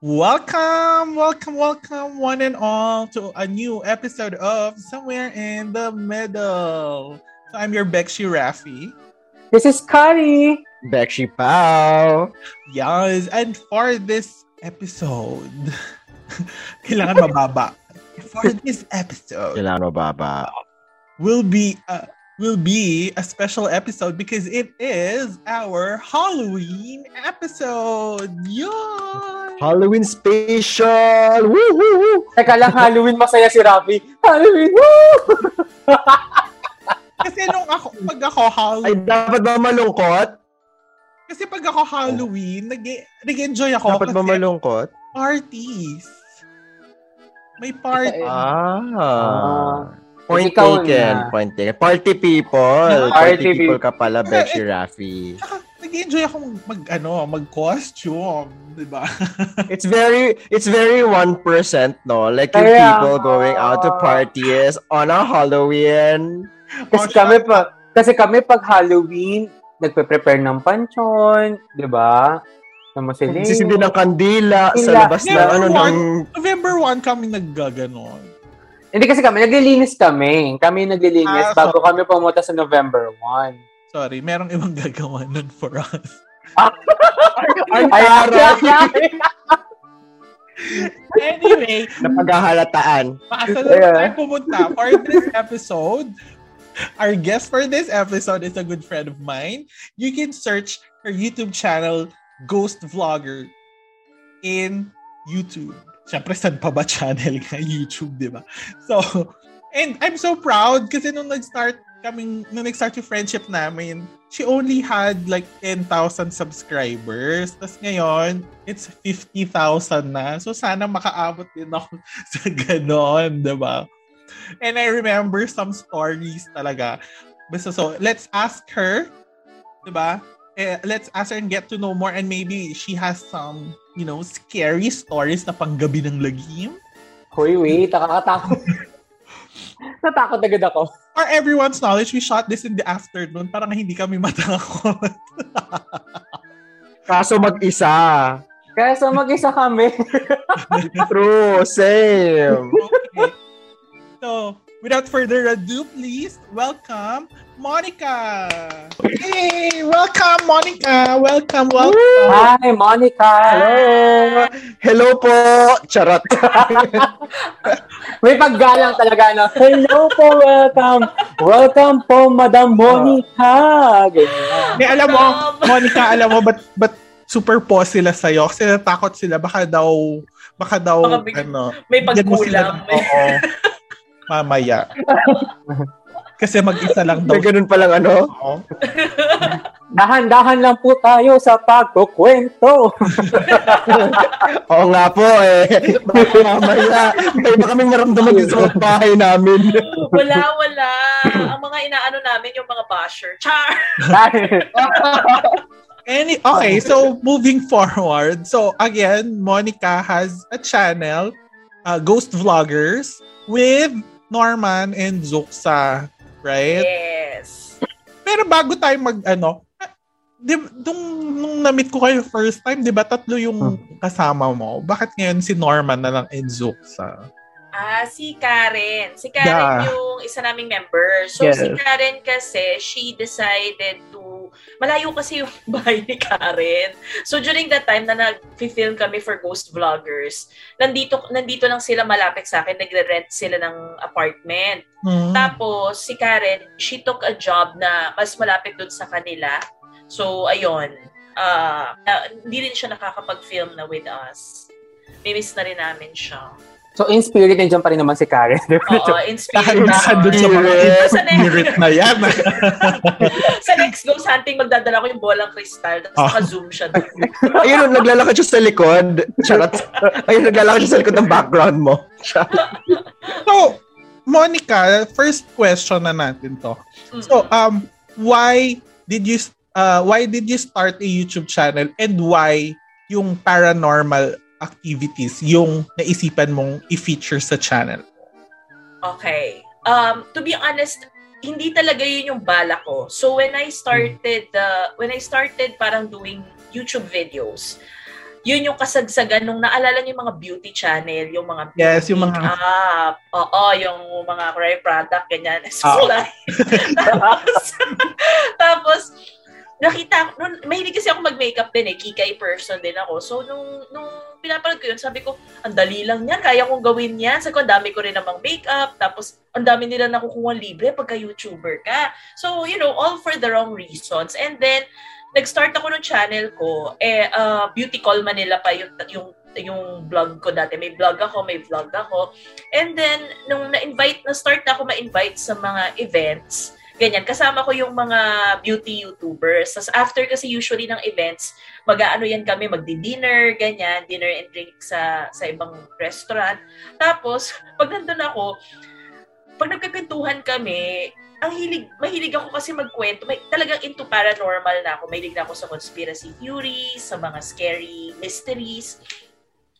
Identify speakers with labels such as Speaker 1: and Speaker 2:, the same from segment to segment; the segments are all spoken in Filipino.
Speaker 1: Welcome, welcome, welcome, one and all, to a new episode of Somewhere in the Middle. So I'm your Bekshi Rafi.
Speaker 2: This is Kari.
Speaker 3: Bekshi Pao.
Speaker 1: Yes, and for this episode, kailangan mababa. For this episode,
Speaker 3: Kailangan mababa.
Speaker 1: will be uh, will be a special episode because it is our Halloween episode. Yay!
Speaker 3: Halloween special! Woo, woo, woo!
Speaker 2: Teka lang, Halloween masaya si Rafi. Halloween, woo!
Speaker 1: Kasi nung ako, pag ako
Speaker 3: Ay,
Speaker 1: Halloween,
Speaker 3: dapat ba malungkot?
Speaker 1: kasi pag ako Halloween, nag nag-enjoy ako
Speaker 3: Dapat ba malungkot?
Speaker 1: parties. May party.
Speaker 3: Ah. Point
Speaker 2: Ikaw
Speaker 3: taken.
Speaker 2: na.
Speaker 3: Point taken. Party people.
Speaker 1: Yeah,
Speaker 3: Party,
Speaker 2: party
Speaker 3: people
Speaker 2: people.
Speaker 3: ka pala, Bekshi Rafi.
Speaker 1: Saka, nag-enjoy ako mag, ano, mag-costume, di ba?
Speaker 3: It's very, it's very 1%, no? Like yung
Speaker 2: Kaya
Speaker 3: people going out to parties on a Halloween.
Speaker 2: Kasi
Speaker 1: Oh,
Speaker 2: kami pa, kasi kami pag Halloween, nagpe-prepare ng panchon, di ba? Sa Musilin.
Speaker 3: Sisindi ng kandila sa
Speaker 2: Kandila.
Speaker 3: labas ng ano
Speaker 1: one.
Speaker 3: ng
Speaker 1: November 1 kami naggaganon.
Speaker 2: Hindi kasi kami, naglilinis kami. Kami naglilinis
Speaker 1: Ah,
Speaker 2: bago kami pumunta sa November 1.
Speaker 1: Sorry, merong ibang gagawa nun for us.
Speaker 3: Ay,
Speaker 2: Ay,
Speaker 3: taray!
Speaker 1: Anyway,
Speaker 3: Napaghahalataan.
Speaker 1: Paasa na
Speaker 2: Yeah.
Speaker 1: tayo pumunta for this episode. Our guest for this episode is a good friend of mine. You can search her YouTube channel, Ghost Vlogger, in YouTube. Siyempre, saan pa channel nga YouTube, di ba? So, and I'm so proud kasi nung nag-start kaming, nung nag-start yung friendship namin, she only had like 10,000 subscribers. Tapos ngayon, it's 50,000 na. So sana makaabot din ako sa ganon, di ba? And I remember some stories talaga. Basta so, let's ask her, di ba? Eh, let's ask her and get to know more and maybe she has some, you know, scary stories na panggabi ng lagim.
Speaker 2: Hoy, wait, nakakatakot. Natakot agad ako.
Speaker 1: For everyone's knowledge, we shot this in the afternoon para nga hindi kami matakot.
Speaker 3: Kaso mag-isa.
Speaker 2: Kaya sa mag-isa kami.
Speaker 3: True, same.
Speaker 1: okay. So, without further ado, please welcome Monica. Hey, welcome Monica. Welcome, welcome.
Speaker 2: Hi, Monica.
Speaker 3: Hello! Hello po! Charot!
Speaker 2: May paggalang talaga, no? Hello po, welcome. Welcome po, Madam Monica. Ganyan.
Speaker 1: Hey, alam mo, Monica, alam mo, ba't, ba't super pause sila sa'yo? Kasi natakot sila. Baka daw, baka daw,
Speaker 4: Baka big-
Speaker 1: ano,
Speaker 4: May pagkulang.
Speaker 1: ng- Oo. Mamaya. Kasi mag-isa lang daw.
Speaker 3: May ganun palang ano?
Speaker 1: Oo.
Speaker 2: Dahan-dahan lang po tayo sa pagkukwento.
Speaker 3: Oo nga po eh. Baka mamaya. May iba kaming maramdaman din sa bahay namin.
Speaker 4: Wala, wala. Ang mga inaano namin, yung mga basher. Char!
Speaker 1: Any, okay, so moving forward. So again, Monica has a channel, uh, Ghost Vloggers, with Norman and Zuxa, right?
Speaker 4: Yes.
Speaker 1: Pero bago tayo mag, ano, di, nung, nung na-meet ko kayo first time, di ba tatlo yung kasama mo? Bakit ngayon si Norman na lang and Zuxa?
Speaker 4: Ah, si Karen. Si Karen
Speaker 1: Yeah.
Speaker 4: yung isa naming member. So,
Speaker 1: Yes.
Speaker 4: si Karen kasi, she decided to... Malayo kasi yung bahay ni Karen. So, during that time na nag-film kami for Ghost Vloggers, nandito, nandito lang sila malapit sa akin. Nagre-rent sila ng apartment.
Speaker 1: Hmm.
Speaker 4: Tapos, si Karen, she took a job na mas malapit dun sa kanila. So, ayun. Ah, ah, hindi rin siya nakakapag-film na with us. Mimiss na rin namin siya.
Speaker 2: So, in spirit, nandiyan pa rin naman si Karen.
Speaker 4: Oo, in spirit.
Speaker 1: sa doon sa mga
Speaker 4: Sa next,
Speaker 1: spirit na yan.
Speaker 4: sa next ghost hunting, magdadala ko yung bolang kristal. Tapos
Speaker 1: Ah.
Speaker 4: naka-zoom siya doon.
Speaker 3: Ayun, naglalakad siya sa likod. Charot. Ayun, naglalakad siya sa likod ng background mo.
Speaker 1: so, Monica, first question na natin to. So, um, why did you uh, why did you start a YouTube channel and why yung paranormal activities yung naisipan mong i-feature sa channel?
Speaker 4: Okay. Um, to be honest, hindi talaga yun yung bala ko. So when I started uh, when I started parang doing YouTube videos, yun yung kasagsagan nung naalala niyo yung mga beauty channel, yung mga
Speaker 1: Yes, yung mga-
Speaker 4: makeup, oo, yung mga cry product, ganyan.
Speaker 1: Oo.
Speaker 4: tapos, tapos, nakita ko, mahilig kasi ako mag-makeup din eh, kikay person din ako. So, nung, nung pinapanood ko yun, sabi ko, ang dali lang yan, kaya kong gawin yan. Sabi ko, ang dami ko rin namang makeup, tapos ang dami nila nakukuha libre pagka YouTuber ka. So, you know, all for the wrong reasons. And then, nag-start ako ng channel ko, eh, uh, Beauty Call Manila pa yung, yung yung vlog ko dati. May vlog ako, may vlog ako. And then, nung na-invite, na-start na ako ma-invite sa mga events, ganyan, kasama ko yung mga beauty YouTubers. Tapos after kasi usually ng events, mag-aano yan kami, magdi-dinner, ganyan, dinner and drink sa, sa ibang restaurant. Tapos, pag nandun ako, pag nagkakwentuhan kami, ang hilig, mahilig ako kasi magkwento. May, talagang into paranormal na ako. Mahilig na ako sa conspiracy theories, sa mga scary mysteries.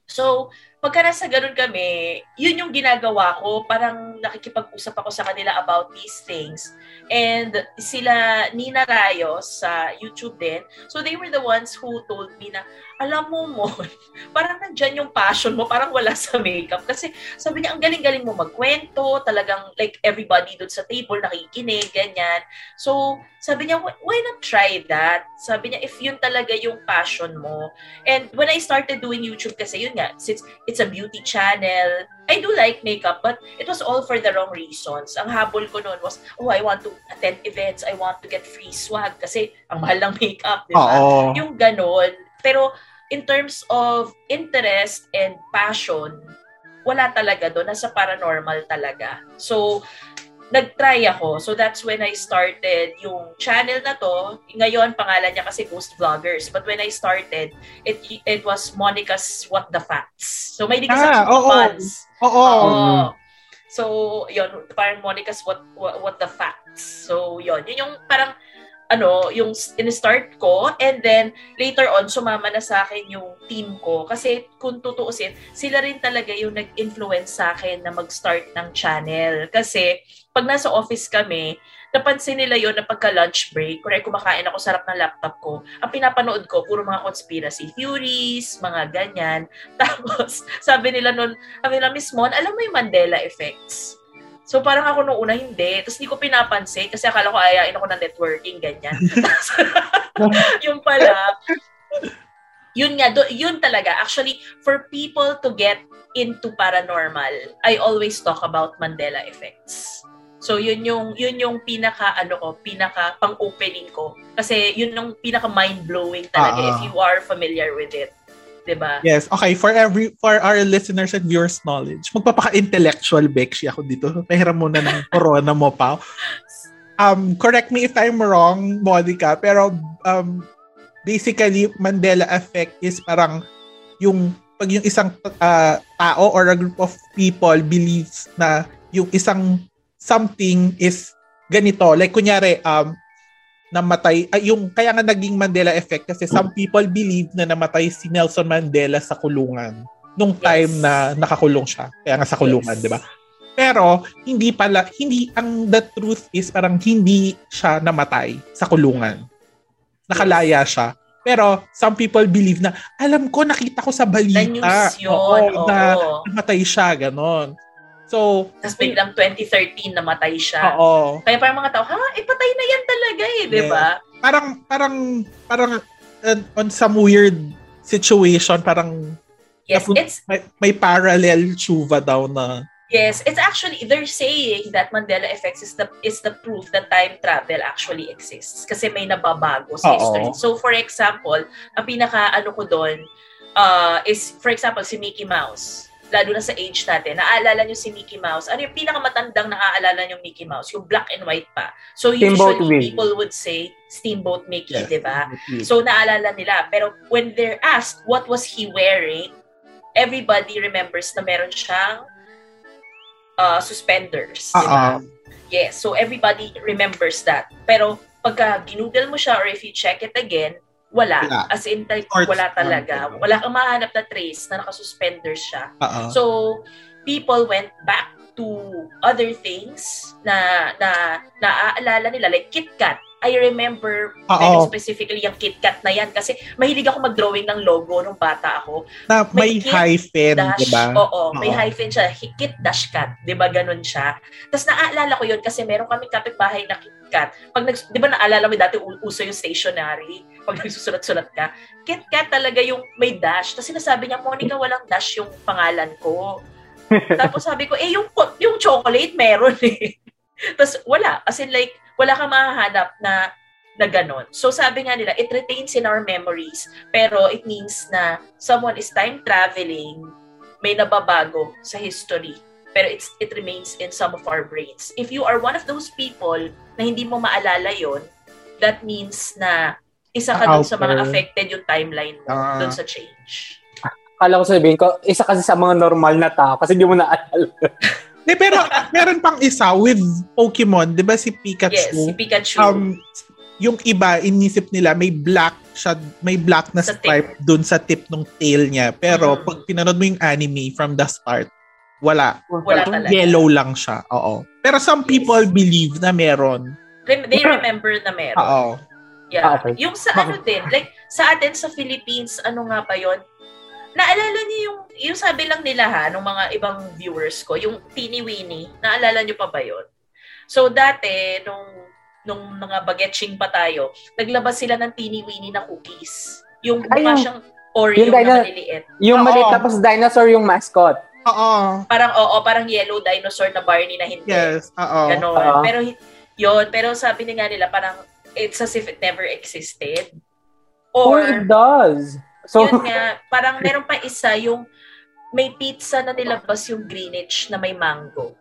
Speaker 4: So, pagka nasa ganun kami, yun yung ginagawa ko. Parang nakikipag-usap ako sa kanila about these things. And sila, Nina Rayos sa YouTube din. So, they were the ones who told me na, alam mo mo, parang nandyan yung passion mo, parang wala sa makeup. Kasi sabi niya, ang galing-galing mo magkwento, talagang like everybody doon sa table nakikinig, ganyan. So, sabi niya, why not try that? Sabi niya, if yun talaga yung passion mo. And when I started doing YouTube kasi, yun nga, since it's a beauty channel, I do like makeup, but it was all for the wrong reasons. Ang habol ko noon was, oh, I want to attend events, I want to get free swag kasi ang mahal ng makeup, di ba? Yung ganon. Pero in terms of interest and passion, wala talaga doon. Nasa paranormal talaga. So, nag-try ako. So, that's when I started yung channel na to. Ngayon, pangalan niya kasi Ghost Vloggers. But when I started, it it was Monica's What the Facts. So, may di kasi
Speaker 1: Ah,
Speaker 4: ako
Speaker 1: oo.
Speaker 4: fans.
Speaker 1: Oo.
Speaker 4: Oo. So, yun, parang Monica's what, what what the facts. So, yun. Yun yung parang ano, yung in-start ko and then later on sumama na sa akin yung team ko kasi kung tutuusin, sila rin talaga yung nag-influence sa akin na mag-start ng channel kasi pag nasa office kami, napansin nila yon na pagka lunch break, kunwari kumakain ako sa harap ng laptop ko, ang pinapanood ko, puro mga conspiracy theories, mga ganyan. Tapos, sabi nila nun, sabi nila, Miss Mon, alam mo yung Mandela effects? So parang ako nung una hindi. Tapos hindi ko pinapansin kasi akala ko ayain ako ng networking, ganyan. Yung pala, yun nga, do, yun talaga. Actually, for people to get into paranormal, I always talk about Mandela effects. So yun yung yun yung pinaka ano ko, pinaka pang-opening ko kasi yun yung pinaka mind-blowing talaga
Speaker 1: Ah.
Speaker 4: if you are familiar with it. 'Di ba?
Speaker 1: Yes, okay. For every for our listeners and viewers knowledge, magpapaka-intellectual Bekshi ako dito. Pahiram muna ng corona mo pa. Um, correct me if I'm wrong, Monica, pero um, basically, Mandela effect is parang yung pag yung isang uh, tao or a group of people believes na yung isang something is ganito. Like, kunyari, um, namatay, ay, yung, kaya nga naging Mandela effect kasi some people believe na namatay si Nelson Mandela sa kulungan nung time
Speaker 4: Yes.
Speaker 1: na nakakulong siya. Kaya nga sa kulungan,
Speaker 4: Yes.
Speaker 1: di ba? Pero, hindi pala, hindi, ang the truth is parang hindi siya namatay sa kulungan. Nakalaya siya. Pero, some people believe na, alam ko, nakita ko sa balita.
Speaker 4: Na news yun.
Speaker 1: Oo,
Speaker 4: Oo.
Speaker 1: na namatay siya, ganon. So,
Speaker 4: Tapos biglang 2013 namatay siya.
Speaker 1: oo.
Speaker 4: Kaya parang mga tao, ha, eh patay na yan talaga eh, di ba?
Speaker 1: Parang, parang, parang uh, on some weird situation, parang
Speaker 4: Yes,
Speaker 1: Napun-
Speaker 4: it's
Speaker 1: may, may parallel tshuva daw na
Speaker 4: yes, it's actually they're saying that Mandela effects is the is the proof that time travel actually exists kasi may nababago
Speaker 1: Oo.
Speaker 4: sa history. So for example, ang pinaka ano ko doon uh, is for example si Mickey Mouse. Lalo na sa age natin, naaalala nyo si Mickey Mouse. Ano yung pinakamatandang naaalala nyo Mickey Mouse? Yung black and white pa. So
Speaker 2: Steamboat
Speaker 4: usually
Speaker 2: Willie.
Speaker 4: people would say Steamboat Mickey,
Speaker 1: Yes.
Speaker 4: di ba? So naalala nila. Pero when they're asked what was he wearing, everybody remembers na meron siyang uh, suspenders. di ba?
Speaker 1: Oo.
Speaker 4: Yes, so everybody remembers that. Pero pagka ginugol mo siya or if you check it again, wala.
Speaker 1: Wala.
Speaker 4: As in, like, wala talaga. Wala kang mahanap na trace na nakasuspenders siya.
Speaker 1: Oo.
Speaker 4: So, people went back to other things na na naaalala nila like KitKat. I remember very specifically yung KitKat na yan kasi mahilig ako mag-drawing ng logo nung bata ako.
Speaker 1: Na may,
Speaker 4: May
Speaker 1: hyphen, di ba?
Speaker 4: oo, may
Speaker 1: Oo.
Speaker 4: hyphen siya, Kit Dash Cat, 'di ba ganun siya. Tapos naaalala ko 'yun kasi meron kaming kapitbahay na KitKat. Pag nag 'di ba naalala mo dati uso yung stationery, pag nagsusulat-sulat ka, KitKat talaga yung may dash. Tapos sinasabi niya, Monica, walang dash yung pangalan ko. Tapos sabi ko, eh yung yung chocolate meron eh. Tapos wala, as in like wala kang mahahanap na na ganon. So sabi nga nila, it retains in our memories, pero it means na someone is time traveling, may nababago sa history, pero it's it remains in some of our brains. If you are one of those people na hindi mo maalala yon, that means na isa ka dun sa mga affected yung timeline mo
Speaker 1: Ah.
Speaker 4: dun sa change.
Speaker 2: Akala ko sabihin ko, isa kasi sa mga normal na tao kasi hindi mo naalala.
Speaker 1: Eh, pero meron pang isa with Pokemon, di ba si Pikachu?
Speaker 4: Yes, si Pikachu.
Speaker 1: um, yung iba, inisip nila, may black siya, may black na
Speaker 4: Sa tip.
Speaker 1: stripe dun sa tip ng tail niya. Pero
Speaker 4: Mm.
Speaker 1: pag pinanood mo yung anime from the start, wala.
Speaker 4: Wala talaga.
Speaker 1: Yellow lang siya. Oo. Pero some
Speaker 4: Yes.
Speaker 1: people believe na meron.
Speaker 4: They remember na meron.
Speaker 1: Oo.
Speaker 4: Yeah.
Speaker 2: Ah, okay.
Speaker 4: Yung sa ano din, like sa atin sa Philippines, ano nga ba yon? Naalala niyo yung, yung sabi lang nila ha, nung mga ibang viewers ko, yung Teeny Weeny, naalala niyo pa ba yon? So dati, nung, nung mga bagetching pa tayo, naglabas sila ng Teeny Weeny na cookies. Yung mukha
Speaker 2: yung-
Speaker 4: siyang Oreo
Speaker 2: yung
Speaker 4: na
Speaker 2: dino-
Speaker 4: maliliit.
Speaker 2: Yung maliit tapos dinosaur yung mascot.
Speaker 1: Oo.
Speaker 4: Parang, oo, parang yellow dinosaur na Barney na hindi.
Speaker 1: Yes. Oo.
Speaker 4: Ganon.
Speaker 2: Oo.
Speaker 4: pero yun, pero sabi ni nga nila parang it's as if it never existed.
Speaker 2: Oh,
Speaker 4: Or,
Speaker 2: it does. So,
Speaker 4: yun nga, parang meron pa isa yung may pizza na nilabas yung Greenwich na may mango.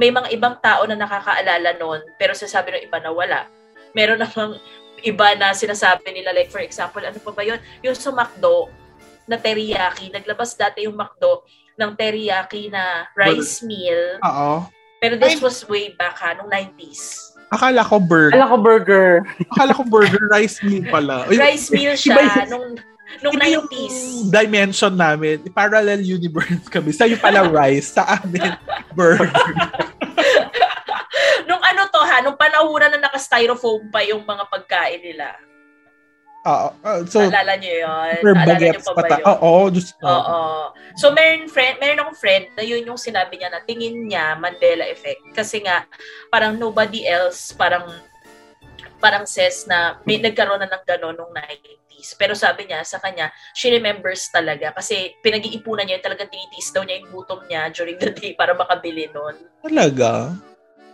Speaker 4: May mga ibang tao na nakakaalala nun, pero sasabi ng iba na wala. Meron namang iba na sinasabi nila, like for example, ano pa ba yun? Yung sa McDo na teriyaki, naglabas dati yung McDo ng teriyaki na rice meal.
Speaker 1: Oo.
Speaker 4: Pero this was way back ha, nung 90s.
Speaker 1: Akala ko burger.
Speaker 2: alam ko burger.
Speaker 1: Akala ko burger rice meal pala.
Speaker 4: Rice meal
Speaker 1: iba
Speaker 4: siya
Speaker 1: yun.
Speaker 4: nung nung
Speaker 1: Iba yung
Speaker 4: 90s.
Speaker 1: dimension namin. Parallel universe kami. Sa'yo pala rice, sa amin burger.
Speaker 4: nung ano to ha, nung panahunan na naka-styrofoam pa yung mga pagkain nila.
Speaker 1: Oo. Uh, so,
Speaker 4: Naalala niyo yun? Naalala niyo pa ba
Speaker 1: ta-
Speaker 4: yun?
Speaker 1: Oo, Diyos ko.
Speaker 4: Oo. So, meron, friend, meron akong friend na yun yung sinabi niya na tingin niya Mandela effect. Kasi nga, parang nobody else, parang parang says na may nagkaroon na ng gano'n nung 90s. Pero sabi niya, sa kanya, she remembers talaga. Kasi pinag-iipunan niya, talagang tinitiis daw niya yung gutom niya during the day para makabili nun.
Speaker 1: Talaga?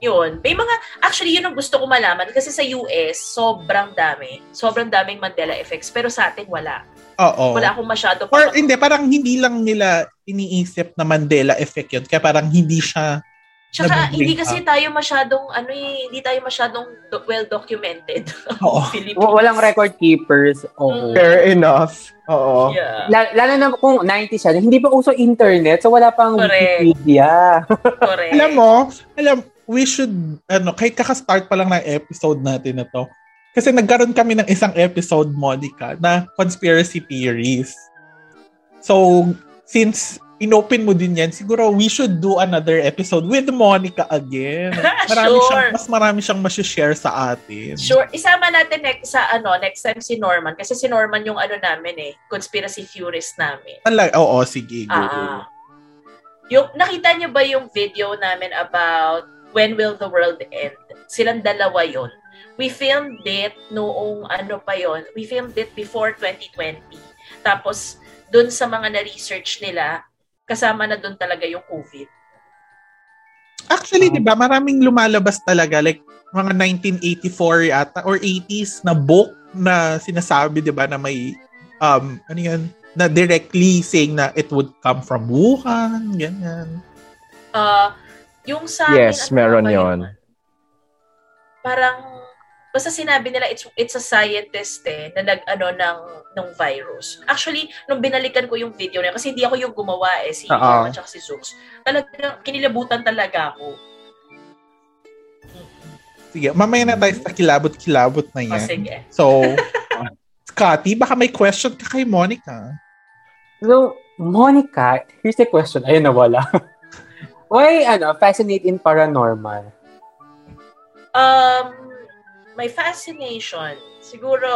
Speaker 4: Yun. May mga, actually, yun ang gusto ko malaman. Kasi sa US, sobrang dami. Sobrang daming Mandela effects. Pero sa atin, wala.
Speaker 1: Oo.
Speaker 4: Wala akong masyado.
Speaker 1: Or hindi, parang hindi lang nila iniisip na Mandela effect yun. Kaya parang hindi siya
Speaker 4: Tsaka, hindi kasi
Speaker 1: up.
Speaker 4: tayo masyadong, ano eh, hindi tayo masyadong do- well-documented.
Speaker 1: Oo.
Speaker 4: Philippines.
Speaker 2: W- Walang record keepers. Oo.
Speaker 4: Mm.
Speaker 3: Fair enough. Oo.
Speaker 4: Yeah.
Speaker 2: La- lalo na kung 90s siya, hindi pa uso internet, so wala pang
Speaker 4: Correct.
Speaker 2: Wikipedia.
Speaker 4: Correct.
Speaker 1: Alam mo, alam, we should, ano, kahit kakastart pa lang ng episode natin na to. Kasi nagkaroon kami ng isang episode, Monica, na conspiracy theories. So, since inopen mo din yan, siguro we should do another episode with Monica again. Marami
Speaker 4: Sure.
Speaker 1: siyang, mas marami siyang masishare sa atin.
Speaker 4: Sure. Isama natin next sa ano, next time si Norman. Kasi si Norman yung ano namin eh, conspiracy theorist namin.
Speaker 1: Ala- Oo, sige. Go.
Speaker 4: Ah. yung, nakita niyo ba yung video namin about when will the world end? Silang dalawa yon. We filmed it noong ano pa yon. We filmed it before 2020. Tapos, dun sa mga na-research nila, kasama na dun talaga yung COVID.
Speaker 1: Actually, di ba, maraming lumalabas talaga. Like, mga 1984 yata, or 80s na book na sinasabi, di ba, na may, um, ano yan, na directly saying na it would come from Wuhan, ganyan.
Speaker 4: Uh, yung sa
Speaker 3: Yes,
Speaker 4: akin, ano
Speaker 3: meron yon.
Speaker 4: Parang, basta sinabi nila it's it's a scientist eh na nag ano ng ng virus. Actually, nung binalikan ko yung video niya kasi hindi ako yung gumawa eh si
Speaker 3: Oo.
Speaker 4: Norman at si Zooks. Talagang kinilabutan talaga ako.
Speaker 1: Sige, mamaya na tayo sa kilabot-kilabot na yan.
Speaker 4: sige.
Speaker 1: So, Scotty, baka may question ka kay Monica.
Speaker 2: So, Monica, here's the question. Ayun, nawala. Why, ano, fascinate in paranormal?
Speaker 4: Um my fascination, siguro,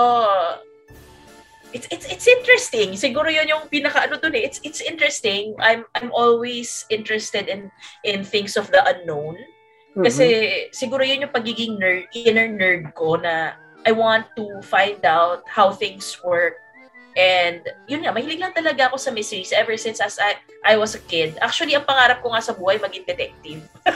Speaker 4: it's it's it's interesting. Siguro 'yon yung pinaka ano dun eh. It's it's interesting. I'm I'm always interested in in things of the unknown. Kasi mm-hmm. siguro 'yun yung pagiging nerd, inner nerd ko na I want to find out how things work. And yun nga, mahilig lang talaga ako sa mysteries ever since as I, I was a kid. Actually, ang pangarap ko nga sa buhay, maging detective.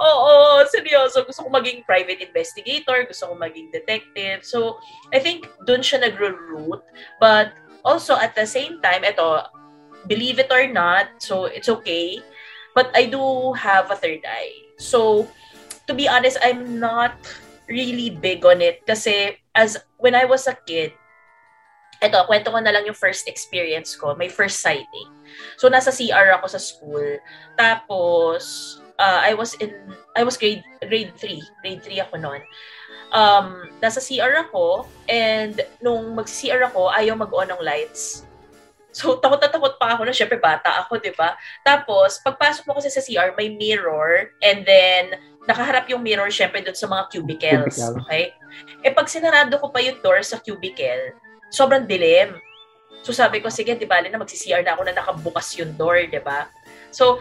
Speaker 4: Oo, seryoso. Gusto ko maging private investigator, gusto ko maging detective. So, I think doon siya nagro-root. But also, at the same time, ito, believe it or not, so it's okay. But I do have a third eye. So, to be honest, I'm not really big on it kasi as when I was a kid, eto, kwento ko na lang yung first experience ko, my first sighting. So, nasa CR ako sa school. Tapos, uh, I was in, I was grade, grade 3. Grade 3 ako noon. Um, nasa CR ako, and nung mag-CR ako, ayaw mag-on ng lights. So, takot na takot pa ako na, syempre bata ako, di ba? Tapos, pagpasok mo kasi sa CR, may mirror, and then, nakaharap yung mirror syempre doon sa mga cubicles. Cubicle. Okay? Eh pag sinarado ko pa yung door sa cubicle, sobrang dilim. So sabi ko, sige, di ba, na magsi-CR na ako na nakabukas yung door, di ba? So,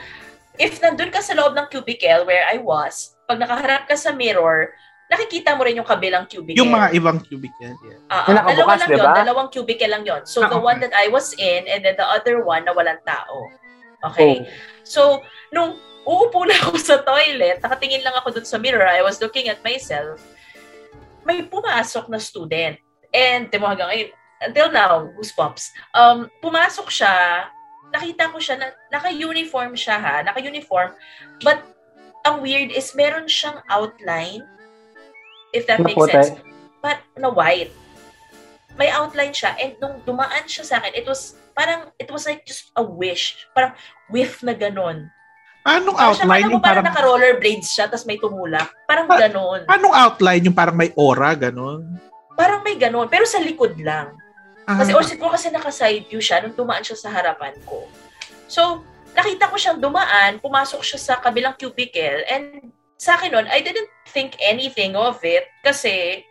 Speaker 4: if nandun ka sa loob ng cubicle where I was, pag nakaharap ka sa mirror, nakikita mo rin yung kabilang cubicle.
Speaker 1: Yung mga ibang cubicle. Yeah.
Speaker 4: Uh, uh, dalawa lang diba? yun. Dalawang cubicle lang yun. So, ah, the okay. one that I was in and then the other one na walang tao. Okay? Oh. So, nung uupo na ako sa toilet, nakatingin lang ako dun sa mirror, I was looking at myself, may pumasok na student. And, di mo hanggang ngayon, until now, goosebumps, um, pumasok siya, nakita ko siya, na, naka-uniform siya ha, naka-uniform, but ang weird is meron siyang outline, if that makes sense, but na white. May outline siya, and nung dumaan siya sa akin, it was, parang, it was like just a wish, parang whiff na ganon
Speaker 1: Anong outline
Speaker 4: yung parang... Parang naka-rollerblades siya, tapos may tumulak. Parang pa- ganon.
Speaker 1: Anong outline yung parang may aura, ganon?
Speaker 4: Parang may ganon, pero sa likod lang. Ah. Kasi, or siguro kasi naka-side view siya nung tumaan siya sa harapan ko. So, nakita ko siyang dumaan, pumasok siya sa kabilang cubicle, and sa akin nun, I didn't think anything of it kasi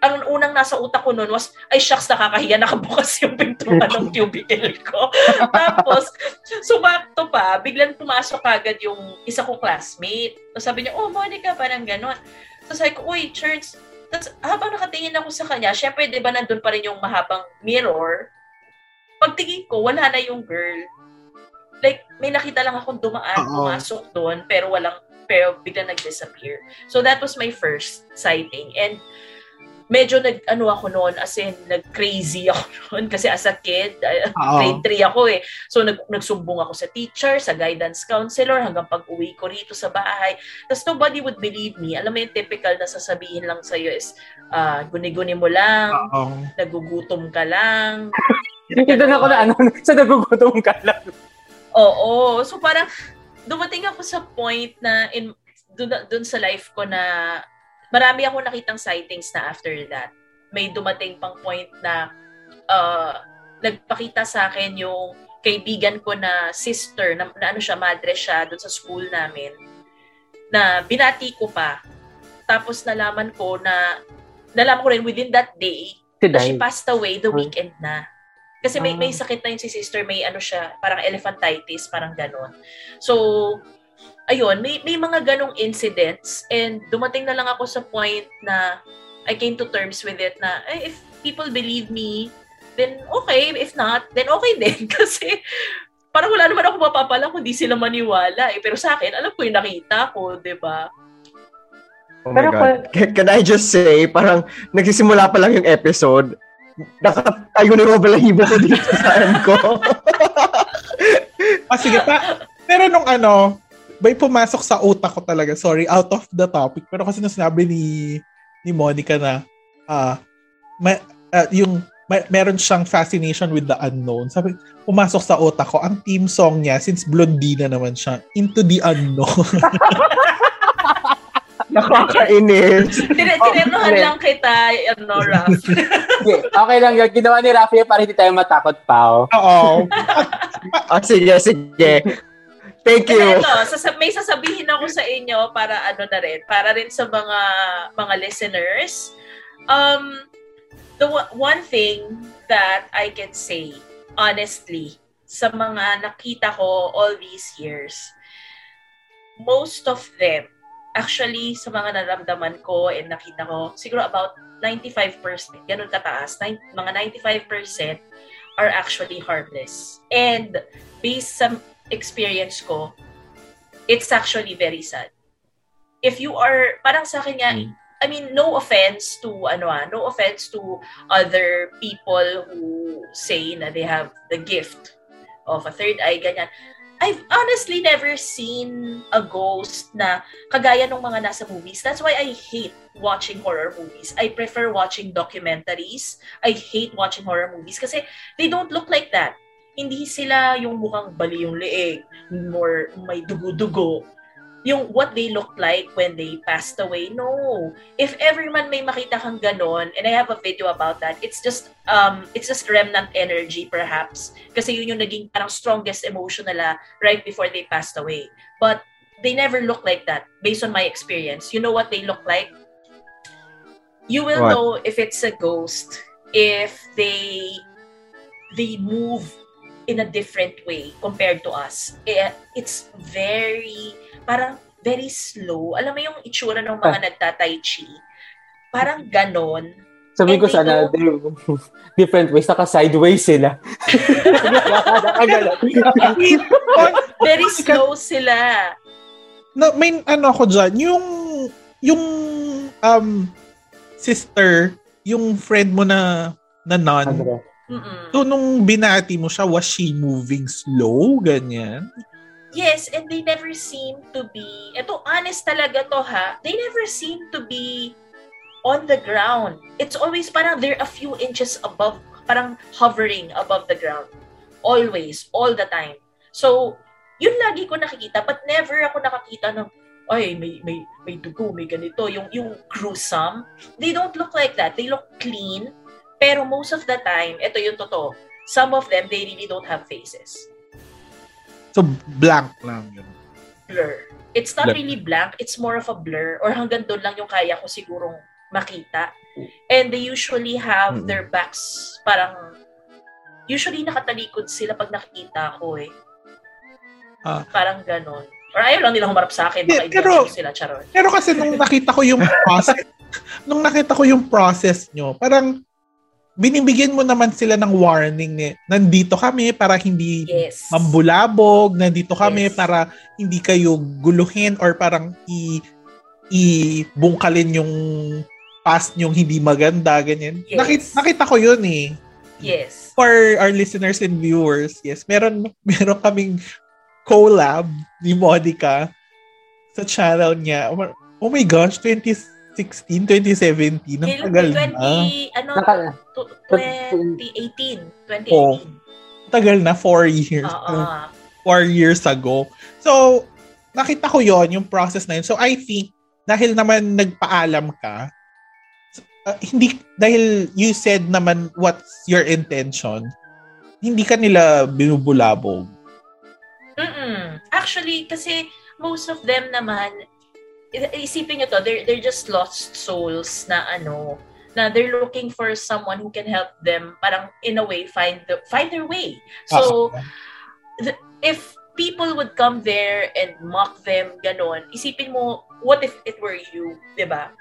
Speaker 4: ang unang nasa utak ko noon was, ay shucks, nakakahiya, nakabukas yung pintuan ng cubicle ko. Tapos, sumakto pa, biglang pumasok agad yung isa kong classmate. So sabi niya, oh, Monica, parang ganon. So sabi ko, uy, Church, tapos habang nakatingin ako sa kanya, syempre, di ba, nandun pa rin yung mahabang mirror. Pagtingin ko, wala na yung girl. Like, may nakita lang akong dumaan, Uh-oh. pumasok doon, pero walang, pero biglang nag-disappear. So that was my first sighting. And medyo nag ano ako noon as in nag crazy ako noon kasi as a kid uh, grade 3 ako eh. So nag nagsumbong ako sa teacher sa guidance counselor hanggang pag-uwi ko rito sa bahay. Tapos nobody would believe me. Alam mo yung typical na sasabihin lang sa iyo is uh, guni-guni mo lang Uh-oh. nagugutom ka lang.
Speaker 2: Kita na ako na ano sa nagugutom ka lang.
Speaker 4: Oo. So parang dumating ako sa point na in dun, dun sa life ko na marami ako nakitang sightings na after that. May dumating pang point na uh, nagpakita sa akin yung kaibigan ko na sister, na, na ano siya, madre siya doon sa school namin, na binati ko pa. Tapos nalaman ko na, nalaman ko rin within that day, na she passed away the weekend na. Kasi may, may ah. sakit na yun si sister, may ano siya, parang elephantitis, parang ganon. So, ayun, may, may mga ganong incidents and dumating na lang ako sa point na I came to terms with it na eh, if people believe me, then okay. If not, then okay din. Kasi parang wala naman ako mapapala kung di sila maniwala. Eh. Pero sa akin, alam ko yung nakita ko, di ba?
Speaker 3: Oh my Pero God. Can, can I just say, parang nagsisimula pa lang yung episode, nakatayo ni Robel ang hibo ko dito sa ko.
Speaker 1: ah, sige pa. Pero nung ano, may pumasok sa utak ko talaga. Sorry, out of the topic. Pero kasi nung sinabi ni, ni Monica na uh, may, uh, yung may, meron siyang fascination with the unknown. Sabi, pumasok sa utak ko, ang team song niya, since Blondina naman siya, Into the Unknown.
Speaker 3: Nakakainis.
Speaker 4: Tinenuhan oh, lang kita, ano, Raf.
Speaker 2: okay lang yun. Ginawa ni Rafi para hindi tayo matakot pa.
Speaker 3: Oh. Oo. oh, sige, sige Thank you.
Speaker 4: Ito, sasab- may sasabihin ako sa inyo para ano na rin, para rin sa mga mga listeners. Um, the one thing that I can say, honestly, sa mga nakita ko all these years, most of them, actually, sa mga naramdaman ko and nakita ko, siguro about 95%, ganun kataas, mga 95% are actually harmless. And based sa experience ko, it's actually very sad. If you are, parang sa akin nga, mm. I mean, no offense to, ano ah, no offense to other people who say na they have the gift of a third eye, ganyan. I've honestly never seen a ghost na kagaya ng mga nasa movies. That's why I hate watching horror movies. I prefer watching documentaries. I hate watching horror movies kasi they don't look like that hindi sila yung mukhang bali yung leeg, more may dugo-dugo. Yung what they look like when they passed away, no. If ever man may makita kang ganon, and I have a video about that, it's just, um, it's just remnant energy perhaps. Kasi yun yung naging parang strongest emotion nila right before they passed away. But they never look like that based on my experience. You know what they look like? You will what? know if it's a ghost if they they move in a different way compared to us. Eh, it's very, parang very slow. Alam mo yung itsura ng mga ah. nagta-tai chi? Parang ganon.
Speaker 2: Sabi ko sana, go... different ways, naka sideways sila.
Speaker 4: very slow sila.
Speaker 1: No, may ano ako dyan, yung, yung, um, sister, yung friend mo na, na nun,
Speaker 4: Mm-mm.
Speaker 1: So, nung binati mo siya, was she moving slow? Ganyan?
Speaker 4: Yes, and they never seem to be, eto honest talaga to ha, they never seem to be on the ground. It's always parang they're a few inches above, parang hovering above the ground. Always, all the time. So, yun lagi ko nakikita, but never ako nakakita ng, ay, may, may, may dugo, may ganito. Yung, yung gruesome, they don't look like that. They look clean pero most of the time, ito yung totoo, some of them, they really don't have faces.
Speaker 1: So, blank lang yun.
Speaker 4: Blur. It's not blur. really blank, it's more of a blur or hanggang doon lang yung kaya ko sigurong makita. And they usually have mm-hmm. their backs parang usually nakatalikod sila pag nakikita ko eh. Ah. Parang ganon. Or ayaw lang nilang humarap sa akin, baka yeah, pero, sila, charot.
Speaker 1: Pero kasi nung nakita ko yung process, nung nakita ko yung process nyo, parang binibigyan mo naman sila ng warning ni nandito kami para hindi
Speaker 4: yes.
Speaker 1: mambulabog, nandito kami yes. para hindi kayo guluhin or parang i ibungkalin yung past yung hindi maganda, ganyan. Yes. Nakita, nakita ko yun eh.
Speaker 4: Yes.
Speaker 1: For our listeners and viewers, yes, meron meron kaming collab ni Monica sa channel niya. Oh my gosh, 20 2016, 2017, ang tagal 20, na.
Speaker 4: Ano, Naka, 2018, 2018.
Speaker 1: Oh, tagal na, 4 years.
Speaker 4: Uh-uh.
Speaker 1: 4 years ago. So, nakita ko yon yung process na yun. So, I think, dahil naman nagpaalam ka, uh, hindi, dahil you said naman what's your intention, hindi ka nila binubulabog.
Speaker 4: Mm-mm. Actually, kasi most of them naman, isipin nyo to, they're, they're just lost souls na ano, na they're looking for someone who can help them parang in a way find the, find their way. So the, if people would come there and mock them ganon, isipin mo what if it were you, 'di ba?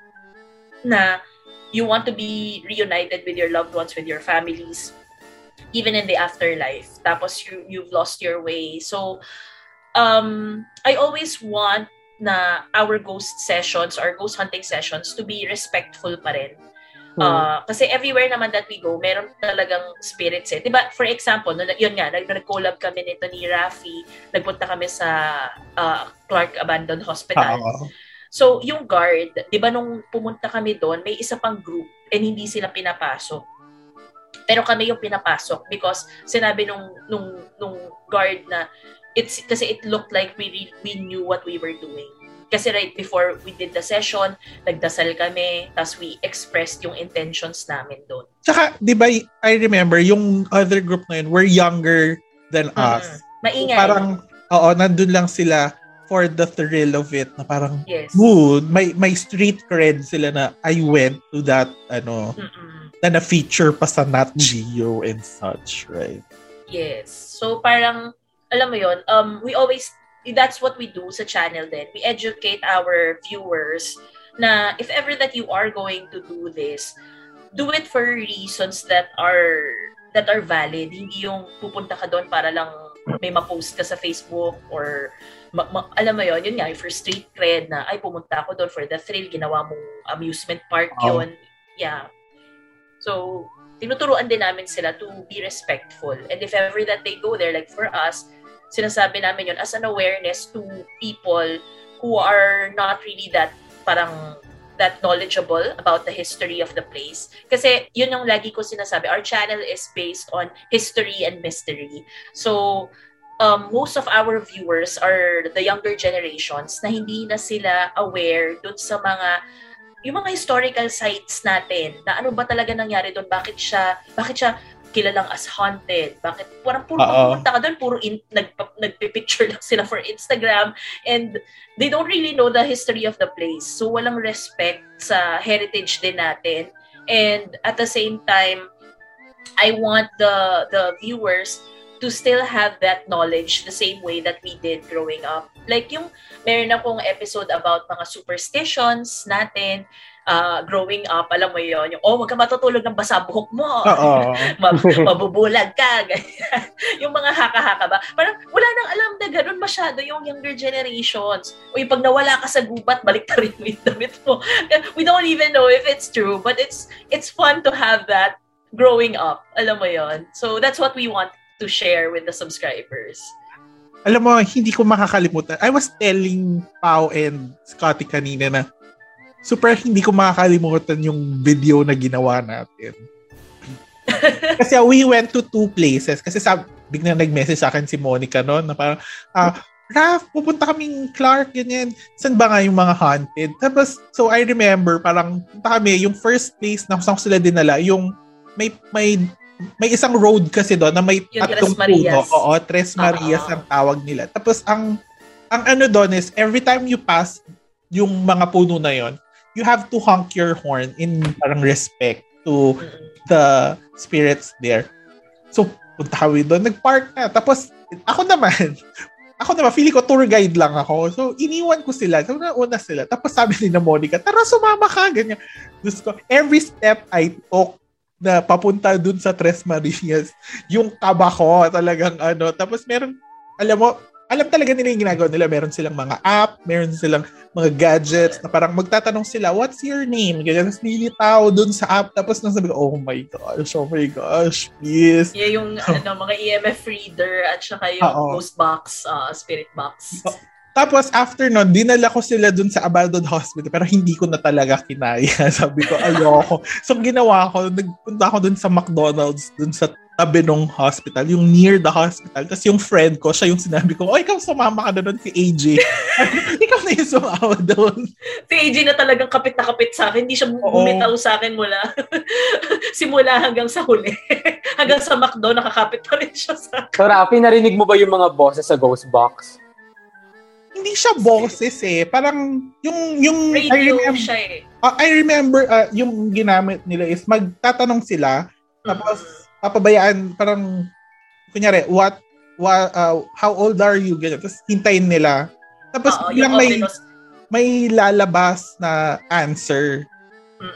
Speaker 4: Na you want to be reunited with your loved ones with your families even in the afterlife. Tapos you you've lost your way. So um I always want na our ghost sessions or ghost hunting sessions to be respectful pa rin. Uh, kasi everywhere naman that we go, meron talagang spirits eh. Diba, for example, no, yun nga, nag- nag-collab kami nito ni Rafi, nagpunta kami sa uh, Clark Abandoned Hospital. Uh-oh. So, yung guard, di ba nung pumunta kami doon, may isa pang group and hindi sila pinapasok. Pero kami yung pinapasok because sinabi nung, nung, nung guard na it's kasi it looked like we we knew what we were doing. Kasi right before we did the session, nagdasal kami, tapos we expressed yung intentions namin doon.
Speaker 1: Tsaka, di ba, I remember, yung other group na yun were younger than mm-hmm. us.
Speaker 4: Maingay.
Speaker 1: So, parang, oo, nandun lang sila for the thrill of it na parang
Speaker 4: Yes.
Speaker 1: ooh, may may street cred sila na I went to that ano
Speaker 4: Mm-mm.
Speaker 1: na na-feature pa sa Nat Geo and such, right?
Speaker 4: Yes. So parang, alam mo yon um, we always, that's what we do sa channel din. We educate our viewers na if ever that you are going to do this, do it for reasons that are that are valid. Hindi yung pupunta ka doon para lang may ma-post ka sa Facebook or ma- ma- alam mo yon yun nga, for street cred na ay pumunta ako doon for the thrill, ginawa mong amusement park
Speaker 1: Oo.
Speaker 4: yun. Yeah. So, tinuturuan din namin sila to be respectful. And if ever that they go there, like for us, sinasabi namin yun as an awareness to people who are not really that parang that knowledgeable about the history of the place. Kasi yun yung lagi ko sinasabi, our channel is based on history and mystery. So, um, most of our viewers are the younger generations na hindi na sila aware dun sa mga yung mga historical sites natin na ano ba talaga nangyari doon bakit siya bakit siya kilalang as haunted? Bakit parang puro pumunta ka doon puro in, nag, nagpipicture lang sila for Instagram. And they don't really know the history of the place. So walang respect sa heritage din natin. And at the same time I want the the viewers to still have that knowledge the same way that we did growing up. Like yung meron akong episode about mga superstitions natin uh, growing up, alam mo yon yung, oh, wag ka matutulog ng basa buhok mo. Mab- mabubulag ka, yung mga haka-haka ba? Parang wala nang alam na ganun masyado yung younger generations. O yung pag nawala ka sa gubat, balik ka rin yung damit mo. We don't even know if it's true, but it's it's fun to have that growing up. Alam mo yon So that's what we want to share with the subscribers.
Speaker 1: Alam mo, hindi ko makakalimutan. I was telling Pau and Scotty kanina na super hindi ko makakalimutan yung video na ginawa natin. Kasi we went to two places. Kasi sab biglang nag-message sa akin si Monica noon na parang, ah, Raf, pupunta kaming Clark, ganyan. San ba nga yung mga haunted? Tapos, so I remember, parang punta kami, yung first place na saan ko sila dinala, yung may, may, may isang road kasi doon na may
Speaker 4: Yung
Speaker 1: tatlong puno. Oo, Tres Marias
Speaker 4: Oo.
Speaker 1: ang tawag nila. Tapos, ang, ang ano doon is, every time you pass yung mga puno na yon you have to honk your horn in parang respect to the spirits there. So, punta kami doon, nag-park na. Tapos, ako naman, ako naman, feeling ko tour guide lang ako. So, iniwan ko sila. So, nauna sila. Tapos sabi ni na Monica, tara, sumama ka, ganyan. Diyos ko, every step I took na papunta dun sa Tres Marias, yung kaba ko, talagang ano. Tapos meron, alam mo, alam talaga nila yung ginagawa nila. Meron silang mga app, meron silang mga gadgets na parang magtatanong sila, what's your name? Ganyan, tapos lilitaw dun sa app. Tapos nang sabi ko, oh my gosh, oh my gosh, please.
Speaker 4: Yeah, yung ano, mga EMF reader at saka yung
Speaker 1: Oo.
Speaker 4: ghost box, uh, spirit box.
Speaker 1: Tapos after nun, dinala ko sila dun sa abandoned hospital pero hindi ko na talaga kinaya. Sabi ko, ayoko. So ginawa ko, nagpunta ako dun sa McDonald's, dun sa tabi ng hospital, yung near the hospital. Tapos yung friend ko, siya yung sinabi ko, oh, ikaw sumama ka na dun si AJ. ikaw na yung sumama dun.
Speaker 4: Si AJ na talagang kapit na kapit sa akin. Hindi siya bumitaw sa akin mula simula hanggang sa huli. hanggang sa McDo, nakakapit pa rin siya sa akin.
Speaker 2: So, Rafi, narinig mo ba yung mga boses sa Ghost Box?
Speaker 1: Hindi siya boses eh. Parang yung, yung, I
Speaker 4: Radio
Speaker 1: remember,
Speaker 4: siya eh.
Speaker 1: Ah, I remember uh, yung ginamit nila is magtatanong sila tapos papabayaan parang kunyari what what uh, how old are you ganyan tapos hintayin nila tapos
Speaker 4: Oo,
Speaker 1: biglang
Speaker 4: yung
Speaker 1: may
Speaker 4: ominous.
Speaker 1: may lalabas na answer
Speaker 4: Mm.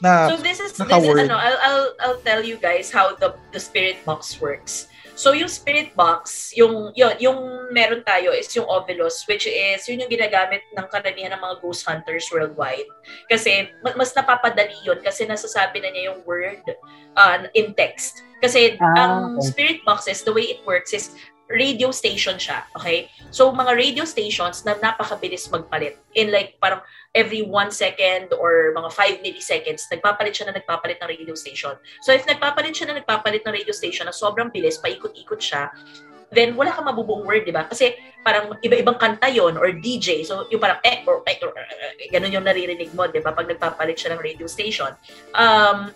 Speaker 1: na
Speaker 4: So this is, this is ano, I'll, I'll, I'll tell you guys how the, the spirit box works. So yung spirit box, yung, yun, yung meron tayo is yung Ovilus, which is, yun yung ginagamit ng karamihan ng mga ghost hunters worldwide. Kasi ma- mas napapadali yun kasi nasasabi na niya yung word uh, in text. Kasi
Speaker 2: Ah,
Speaker 4: ang
Speaker 2: okay.
Speaker 4: spirit boxes, the way it works is radio station siya, okay? So, mga radio stations na napakabilis magpalit. In like, parang every one second or mga five milliseconds, nagpapalit siya na nagpapalit ng radio station. So, if nagpapalit siya na nagpapalit ng radio station na sobrang bilis, paikot-ikot siya, then wala kang mabubuong word, di ba? Kasi parang iba-ibang kanta yon or DJ. So, yung parang eh, or eh, or eh, ganun yung naririnig mo, di ba? Pag nagpapalit siya ng radio station. Um,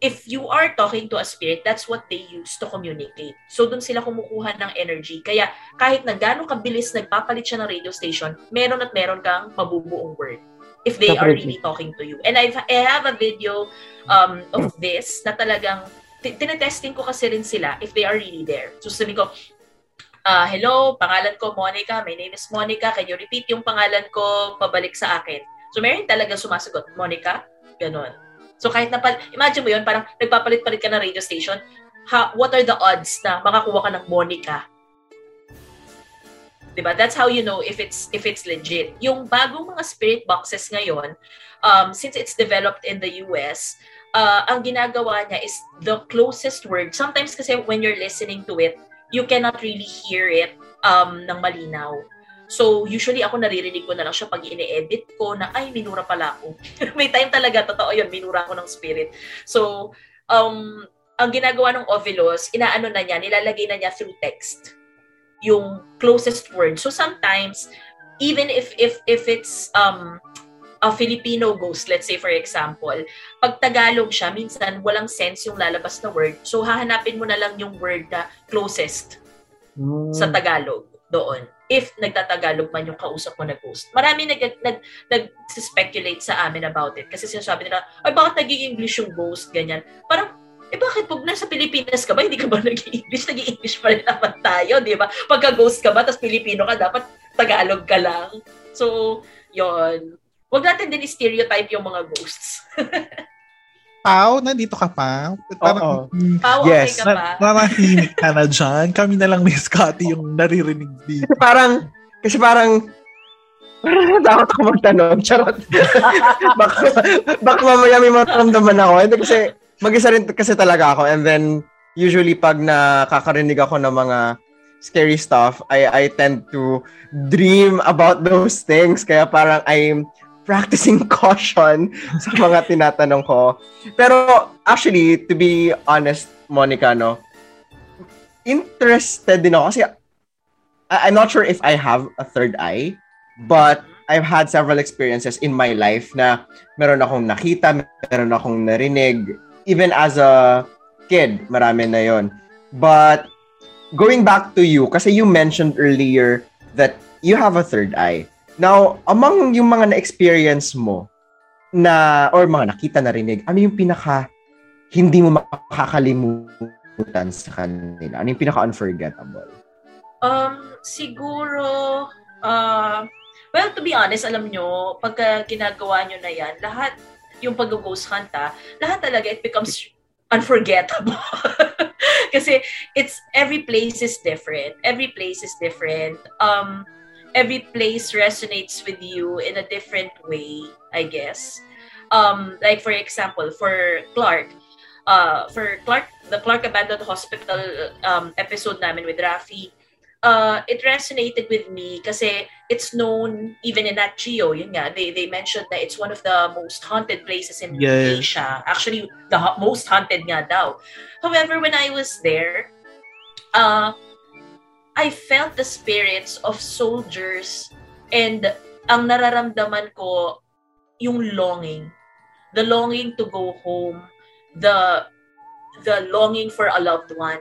Speaker 4: if you are talking to a spirit, that's what they use to communicate. So, doon sila kumukuha ng energy. Kaya, kahit na gano'ng kabilis nagpapalit siya ng radio station, meron at meron kang mabubuong word if they are really talking to you. And I've, I have a video um, of this na talagang tinetesting ko kasi rin sila if they are really there. So, sabi ko, uh, hello, pangalan ko Monica, my name is Monica, can you repeat yung pangalan ko pabalik sa akin? So, meron talaga sumasagot, Monica, ganon. So kahit na, imagine mo yun, parang nagpapalit-palit ka ng radio station, ha, what are the odds na makakuha ka ng Monica? Diba? That's how you know if it's if it's legit. Yung bagong mga spirit boxes ngayon, um, since it's developed in the US, uh, ang ginagawa niya is the closest word. Sometimes kasi when you're listening to it, you cannot really hear it um, ng malinaw. So, usually ako naririnig ko na lang siya pag ini-edit ko na, ay, minura pala ako. May time talaga, totoo yun, minura ako ng spirit. So, um, ang ginagawa ng Ovilos, inaano na niya, nilalagay na niya through text yung closest word. So sometimes, even if if if it's um a Filipino ghost, let's say for example, pag Tagalog siya, minsan walang sense yung lalabas na word. So hahanapin mo na lang yung word na closest mm. sa Tagalog doon if nagtatagalog man yung kausap mo na ghost. Marami nag, nag, nag-speculate sa amin about it. Kasi sinasabi nila, ay bakit naging English yung ghost, ganyan. Parang, eh bakit pag nasa Pilipinas ka ba, hindi ka ba naging English? Naging English pa rin naman tayo, di ba? Pagka ghost ka ba, tapos Pilipino ka, dapat Tagalog ka lang. So, yon Huwag natin din stereotype yung mga ghosts.
Speaker 1: Pao, nandito ka pa?
Speaker 3: Parang,
Speaker 4: mm, Pao, yes. okay ka pa?
Speaker 1: Nanahimik ka na dyan. Kami na lang ni Scotty yung naririnig dito.
Speaker 3: parang, kasi parang, parang natakot ako magtanong. Charot. baka, baka mamaya may mataramdaman ako. Hindi kasi, mag-isa rin kasi talaga ako. And then, usually pag nakakarinig ako ng mga scary stuff, I I tend to dream about those things. Kaya parang I'm practicing caution sa mga tinatanong ko. Pero actually, to be honest, Monica, no, interested din ako kasi I- I'm not sure if I have a third eye, but I've had several experiences in my life na meron akong nakita, meron akong narinig. Even as a kid, marami na yon. But going back to you, kasi you mentioned earlier that you have a third eye. Now, among yung mga na-experience mo na or mga nakita narinig, ano yung pinaka hindi mo makakalimutan sa kanila? Ano yung pinaka unforgettable?
Speaker 4: Um, siguro uh, well, to be honest, alam nyo, pagka ginagawa nyo na yan, lahat yung pag-ghost hunt, ah, lahat talaga it becomes unforgettable. Kasi it's every place is different. Every place is different. Um every place resonates with you in a different way, I guess. Um, like for example, for Clark, uh, for Clark, the Clark Abandoned Hospital um, episode namin with Rafi, uh, it resonated with me kasi it's known even in that Geo, yun nga, they, they mentioned that it's one of the most haunted places in yeah. Asia. Actually, the most haunted nga daw. However, when I was there, uh, I felt the spirits of soldiers and ang nararamdaman ko yung longing. The longing to go home, the the longing for a loved one.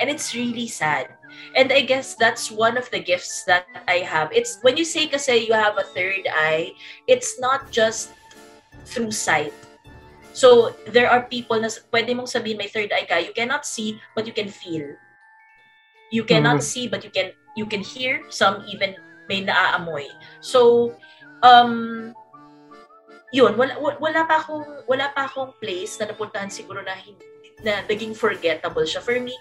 Speaker 4: And it's really sad. And I guess that's one of the gifts that I have. It's when you say kasi you have a third eye, it's not just through sight. So there are people na pwede mong sabihin may third eye ka, you cannot see but you can feel. You cannot mm-hmm. see but you can you can hear some even may naaamoy. So um yun wala wala pa akong wala pa akong place na napuntahan siguro na na naging forgettable siya. For me,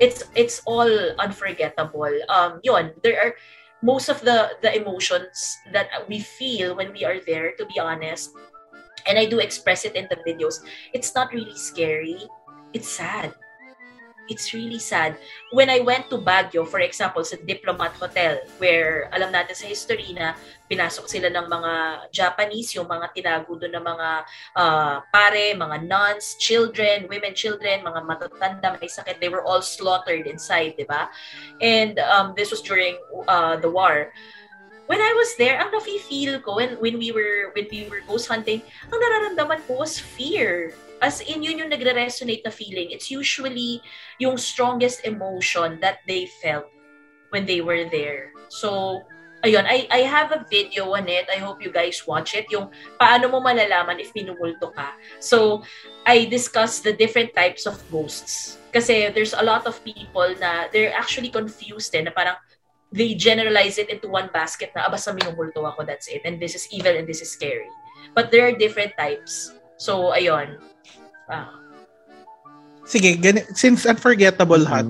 Speaker 4: it's it's all unforgettable. Um yun, there are most of the the emotions that we feel when we are there to be honest and I do express it in the videos. It's not really scary. It's sad it's really sad. When I went to Baguio, for example, sa Diplomat Hotel, where alam natin sa history na pinasok sila ng mga Japanese, yung mga tinago doon ng mga uh, pare, mga nuns, children, women, children, mga matatanda, may sakit, they were all slaughtered inside, di ba? And um, this was during uh, the war when I was there, ang nafe-feel ko when when we were when we were ghost hunting, ang nararamdaman ko was fear. as in yun yung nagre-resonate na feeling. It's usually yung strongest emotion that they felt when they were there. So, ayun, I, I have a video on it. I hope you guys watch it. Yung paano mo malalaman if minumulto ka. So, I discuss the different types of ghosts. Kasi there's a lot of people na they're actually confused eh, na parang they generalize it into one basket na, ah, basta minumulto ako, that's it. And this is evil and this is scary. But there are different types. So, ayun. Ah.
Speaker 1: Sige, gani- since unforgettable hat,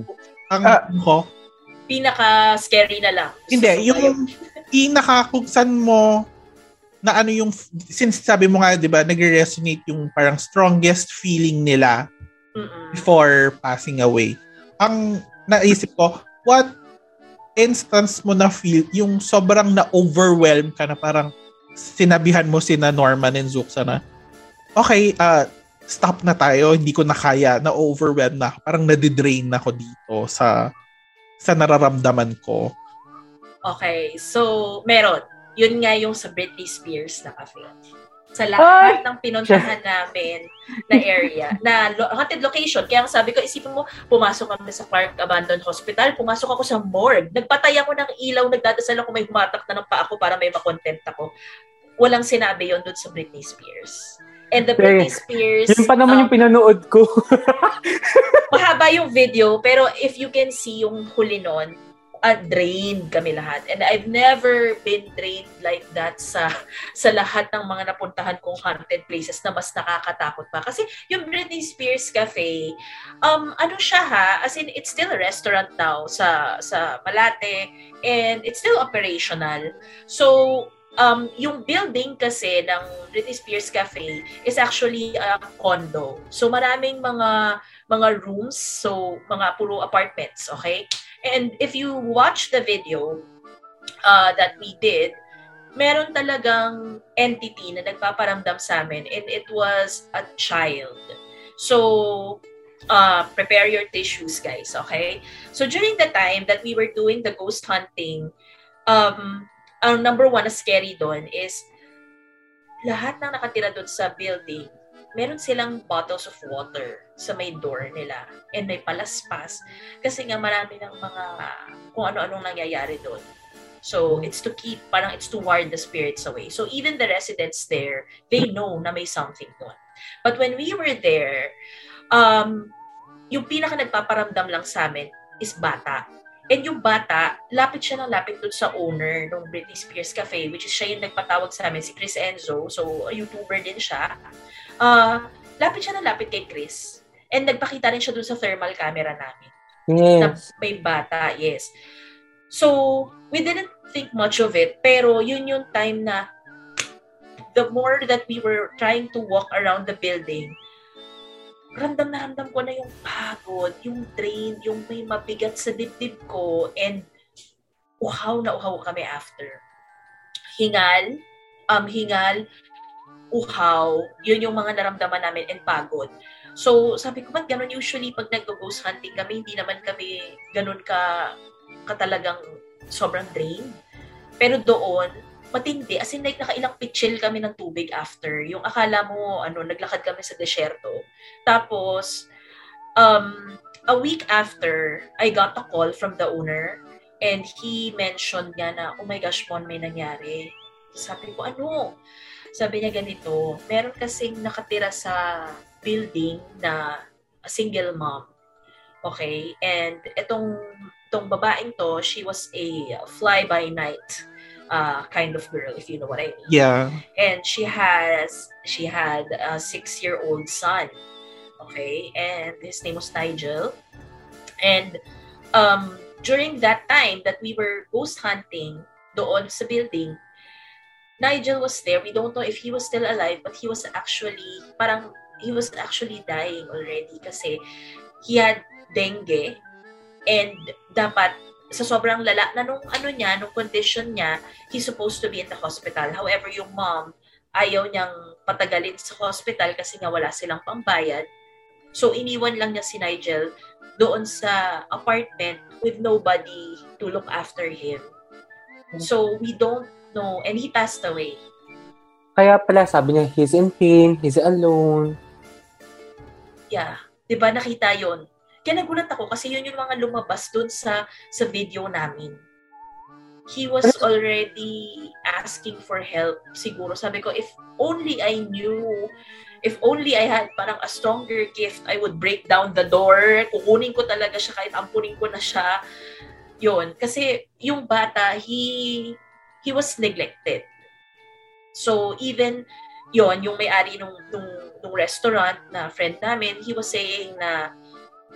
Speaker 1: ang
Speaker 3: Ah.
Speaker 1: ko,
Speaker 4: Pinaka-scary na lang.
Speaker 1: Hindi,
Speaker 4: So,
Speaker 1: yung pinaka kung saan mo na ano yung since sabi mo nga 'di ba nagre-resonate yung parang strongest feeling nila
Speaker 4: Mm-mm.
Speaker 1: before passing away. Ang naisip ko, what instance mo na feel yung sobrang na overwhelm ka na parang sinabihan mo sina Norman and Zuxa na okay, uh, stop na tayo, hindi ko na kaya, na overwhelm na, parang nadidrain na ako dito sa sa nararamdaman ko.
Speaker 4: Okay, so meron. Yun nga yung sa Britney Spears na cafe. Sa lahat ng pinuntahan namin na area, na lo- haunted location. Kaya ang sabi ko, isipin mo, pumasok kami sa Park Abandoned Hospital, pumasok ako sa morgue, nagpatay ako ng ilaw, nagdadasal ako, may humatak na ng paa ko para may makontent ako. Walang sinabi yon doon sa Britney Spears. And the Britney Spears...
Speaker 2: Yun pa naman
Speaker 4: um,
Speaker 2: yung pinanood ko.
Speaker 4: mahaba yung video, pero if you can see yung huli nun, uh, drained kami lahat. And I've never been drained like that sa sa lahat ng mga napuntahan kong haunted places na mas nakakatakot pa. Kasi yung Britney Spears Cafe, um, ano siya ha, as in, it's still a restaurant now sa, sa Malate, and it's still operational. So, um, yung building kasi ng Britney Spears Cafe is actually a condo. So, maraming mga mga rooms, so mga puro apartments, okay? And if you watch the video uh, that we did, meron talagang entity na nagpaparamdam sa amin and it was a child. So, uh, prepare your tissues, guys, okay? So, during the time that we were doing the ghost hunting, um, ang number one na scary doon is lahat ng nakatira doon sa building, meron silang bottles of water sa may door nila and may palaspas kasi nga marami ng mga kung ano-anong nangyayari doon. So, it's to keep, parang it's to ward the spirits away. So, even the residents there, they know na may something doon. But when we were there, um, yung pinaka nagpaparamdam lang sa amin is bata. And yung bata, lapit siya ng lapit doon sa owner ng Britney Spears Cafe, which is siya yung nagpatawag sa amin, si Chris Enzo. So, a YouTuber din siya. Uh, lapit siya ng lapit kay Chris. And nagpakita rin siya doon sa thermal camera namin. Na
Speaker 2: Yes.
Speaker 4: may bata, yes. So, we didn't think much of it, pero yun yung time na the more that we were trying to walk around the building, ramdam na ramdam ko na yung pagod, yung drain, yung may mabigat sa dibdib ko, and uhaw na uhaw kami after. Hingal, um, hingal, uhaw, yun yung mga naramdaman namin and pagod. So, sabi ko, ba't ganun usually pag nag-ghost hunting kami, hindi naman kami ganun ka, katalagang sobrang drain. Pero doon, matindi. As in, like, nakailang pitchil kami ng tubig after. Yung akala mo, ano, naglakad kami sa desyerto. Tapos, um, a week after, I got a call from the owner and he mentioned nga na, oh my gosh, Mon, may nangyari. Sabi ko, ano? Sabi niya ganito, meron kasing nakatira sa building na a single mom. Okay? And itong, itong babaeng to, she was a fly-by-night uh, kind of girl, if you know what I mean
Speaker 1: Yeah.
Speaker 4: and she has she had a six year old son okay and his name was nigel and um during that time that we were ghost hunting doon sa building nigel was there we don't know if he was still alive but he was actually parang he was actually dying already kasi he had dengue and dapat sa sobrang lala na nung ano niya, nung condition niya, he's supposed to be in the hospital. However, yung mom, ayaw niyang patagalin sa hospital kasi nga wala silang pambayad. So, iniwan lang niya si Nigel doon sa apartment with nobody to look after him. So, we don't know. And he passed away.
Speaker 2: Kaya pala sabi niya, he's in pain, he's alone.
Speaker 4: Yeah. 'Di ba nakita 'yon? Kaya nagulat ako kasi yun yung mga lumabas doon sa sa video namin. He was already asking for help. Siguro sabi ko if only I knew if only I had parang a stronger gift, I would break down the door. Kukunin ko talaga siya kahit ampunin ko na siya. Yun. Kasi yung bata, he he was neglected. So even yon yung may-ari nung, nung, nung restaurant na friend namin, he was saying na,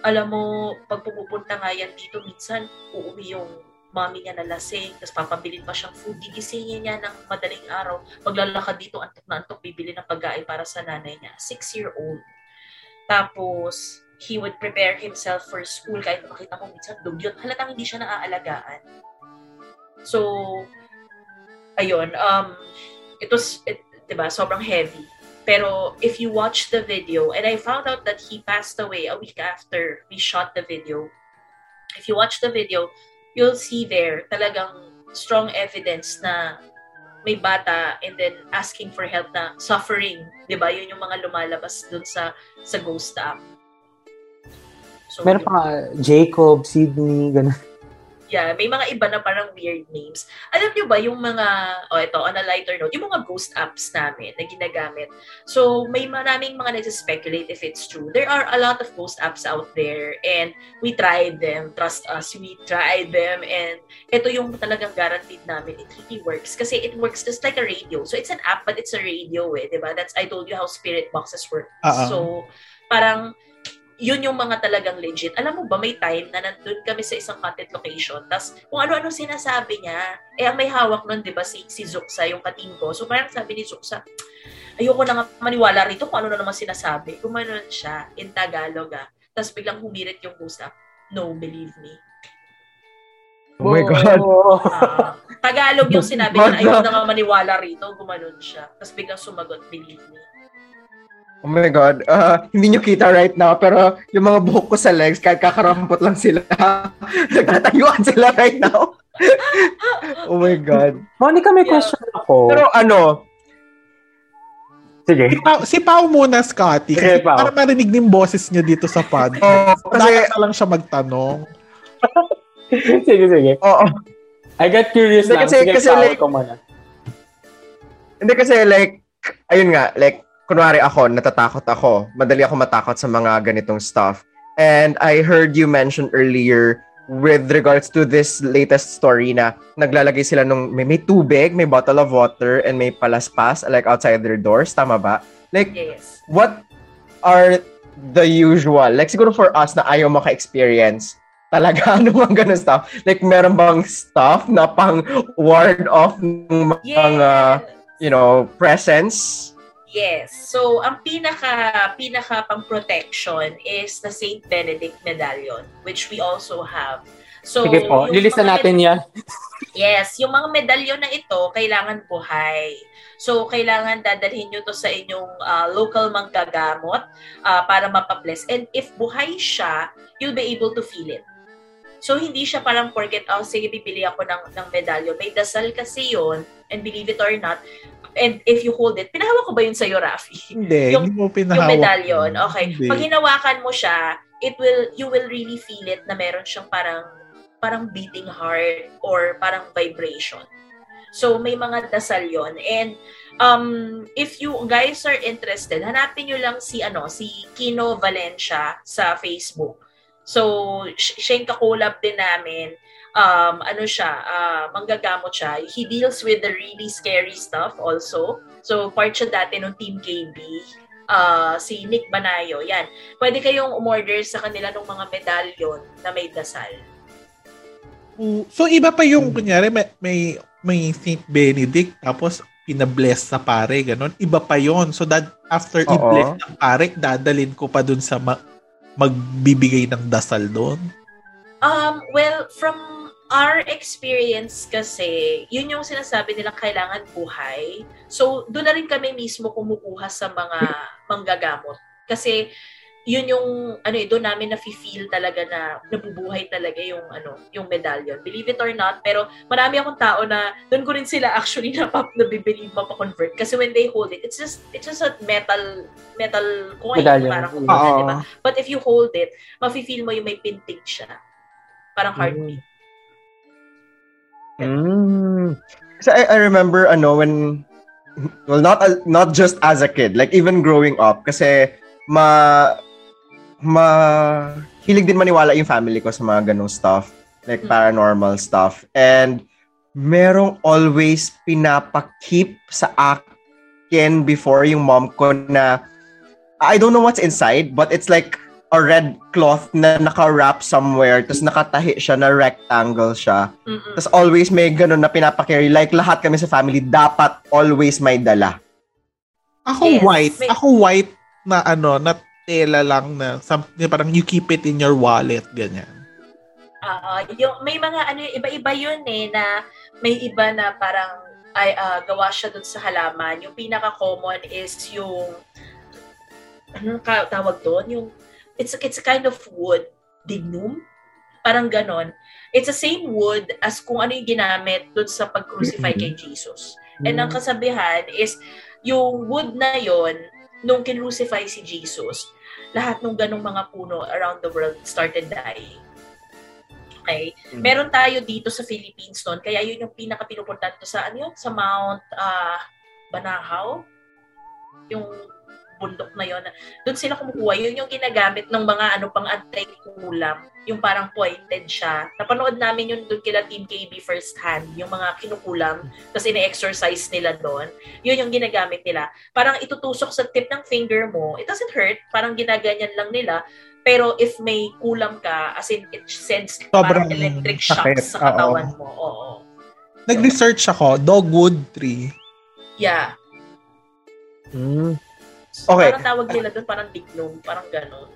Speaker 4: alam mo, pag pumupunta nga yan dito, minsan uuwi yung mami niya na lasing, tapos papabilin pa siyang food, gigisingin niya ng madaling araw, maglalakad dito, antok na antok, bibili ng pagkain para sa nanay niya. Six-year-old. Tapos, he would prepare himself for school kahit makita ko minsan dugyot. Halatang hindi siya naaalagaan. So, ayun, um, it was, it, 'di ba? Sobrang heavy. Pero if you watch the video, and I found out that he passed away a week after we shot the video. If you watch the video, you'll see there talagang strong evidence na may bata and then asking for help na suffering, 'di ba? Yun yung mga lumalabas dun sa sa ghost app.
Speaker 2: So, Meron pa Jacob, Sydney, ganun.
Speaker 4: Yeah, may mga iba na parang weird names. Alam nyo ba yung mga, o oh, ito, on a lighter note, yung mga ghost apps namin na ginagamit. So, may maraming mga nagsa-speculate if it's true. There are a lot of ghost apps out there and we tried them. Trust us, we tried them and ito yung talagang guaranteed namin. It really works kasi it works just like a radio. So, it's an app but it's a radio eh, di ba? That's, I told you how spirit boxes work. Uh-huh. So, parang yun yung mga talagang legit. Alam mo ba, may time na nandun kami sa isang content location, tapos kung ano-ano sinasabi niya, eh ang may hawak nun, di ba, si, si Zuksa, yung kating ko. So parang sabi ni Zuksa, ayoko na nga maniwala rito kung ano na naman sinasabi. Gumanon siya in Tagalog ah. Tapos biglang humirit yung usap. No, believe me.
Speaker 3: Oh my God.
Speaker 4: Uh, Tagalog yung sinabi niya, ayoko na nga maniwala rito. Gumanon siya. Tapos biglang sumagot, believe me.
Speaker 3: Oh my God. Uh, hindi nyo kita right now, pero yung mga buhok ko sa legs, kahit kakarampot lang sila, nagtatayuan sila right now. oh my God.
Speaker 2: Monica, may yeah. question ako.
Speaker 3: Pero ano,
Speaker 2: Sige.
Speaker 1: Si Pao, si Pao muna, Scotty. Kasi Pao. para marinig yung boses niya dito sa podcast. Oh, kasi... na lang siya magtanong.
Speaker 2: sige, sige.
Speaker 3: Oo. Oh,
Speaker 2: I got curious
Speaker 3: hindi,
Speaker 2: lang.
Speaker 3: Kasi, sige, kasi like,
Speaker 2: ko muna.
Speaker 3: Hindi kasi like, ayun nga, like, kunwari ako, natatakot ako. Madali ako matakot sa mga ganitong stuff. And I heard you mention earlier with regards to this latest story na naglalagay sila nung may, may tubig, may bottle of water, and may palaspas like outside their doors. Tama ba? Like,
Speaker 4: yes.
Speaker 3: what are the usual? Like, siguro for us na ayaw maka-experience, talaga ano mga ganun stuff? Like, meron bang stuff na pang ward off ng mga, yeah. you know, presence?
Speaker 4: Yes. So, ang pinaka pinaka pang protection is the Saint Benedict medallion, which we also have. So,
Speaker 2: Sige po, lilista natin med- yan.
Speaker 4: yes, yung mga medalyon na ito, kailangan buhay. So, kailangan dadalhin nyo to sa inyong uh, local manggagamot uh, para mapabless. And if buhay siya, you'll be able to feel it. So, hindi siya parang forget, oh, sige, bibili ako ng, ng medalyon. May dasal kasi yon and believe it or not, and if you hold it, pinahawak ko ba yun sa'yo, Rafi?
Speaker 1: Hindi,
Speaker 4: yung,
Speaker 1: hindi mo pinahawak.
Speaker 4: Yung medallion, okay.
Speaker 1: Hindi.
Speaker 4: Pag hinawakan mo siya, it will, you will really feel it na meron siyang parang, parang beating heart or parang vibration. So, may mga dasal yon And, um, if you guys are interested, hanapin nyo lang si, ano, si Kino Valencia sa Facebook. So, siya yung kakulab din namin um, ano siya, uh, manggagamot siya. He deals with the really scary stuff also. So, part siya dati ng Team KB. Uh, si Nick Banayo. Yan. Pwede kayong umorder sa kanila ng mga medalyon na may dasal.
Speaker 1: So, iba pa yung, kunyari, may, may, may St. Benedict, tapos pinabless sa pare, ganun. Iba pa yon So, that after Oo. i-bless ng pare, dadalin ko pa dun sa ma- magbibigay ng dasal doon?
Speaker 4: Um, well, from our experience kasi, yun yung sinasabi nilang kailangan buhay. So, doon na rin kami mismo kumukuha sa mga manggagamot. Kasi, yun yung ano eh, doon namin na feel talaga na nabubuhay talaga yung ano yung medallion believe it or not pero marami akong tao na doon ko rin sila actually na pap na bibelieve convert kasi when they hold it it's just it's just a metal metal coin
Speaker 2: Medallion.
Speaker 4: parang
Speaker 2: Oo.
Speaker 4: kumbaga, di ba but if you hold it mafe-feel mo yung may pintig siya parang heartbeat
Speaker 3: Mm. Kasi I, I remember ano when well not a- not just as a kid like even growing up kasi ma ma hilig din maniwala yung family ko sa mga ganong stuff like
Speaker 4: Mm.
Speaker 3: paranormal stuff and merong always pinapakip sa akin before yung mom ko na I don't know what's inside but it's like a red cloth na naka-wrap somewhere tapos nakatahi siya na rectangle siya
Speaker 4: Mm-mm.
Speaker 3: tapos always may ganun na pinapakarry. Like lahat kami sa family, dapat always may dala.
Speaker 1: Ako
Speaker 4: Yes,
Speaker 1: white.
Speaker 4: may-
Speaker 1: Ako white na ano, na tela lang na some, parang you keep it in your wallet, ganyan.
Speaker 4: Ah, yung may mga ano iba-iba yun eh na may iba na parang ay ah, gawa siya dun sa halaman. Yung pinaka common is yung anong ka- tawag doon? Yung it's it's a kind of wood, dignum. Parang ganon. It's the same wood as kung ano yung ginamit dun sa pag-crucify kay Jesus. And ang kasabihan is, yung wood na yon nung kinrucify si Jesus, lahat ng ganong mga puno around the world started dying. Okay?
Speaker 3: Mm.
Speaker 4: Meron tayo dito sa Philippines noon, kaya yun yung pinaka pinupuntahan to sa ano yun? Sa Mount ah, Banahaw. Yung bundok na yon. Doon sila kumukuha. Yun yung ginagamit ng mga ano pang anti-kulam. Yung parang pointed siya. Napanood namin yun doon kila Team KB first hand. Yung mga kinukulam. Tapos ine-exercise nila doon. Yun yung ginagamit nila. Parang itutusok sa tip ng finger mo. It doesn't hurt. Parang ginaganyan lang nila. Pero if may kulam ka, as in it sends
Speaker 1: Sobrang
Speaker 4: parang electric shock
Speaker 1: sakit.
Speaker 4: sa katawan mo. Oo.
Speaker 1: Nag-research ako, dogwood tree.
Speaker 4: Yeah.
Speaker 3: Mm. Okay.
Speaker 4: Parang tawag nila doon, parang dignum, parang gano'n.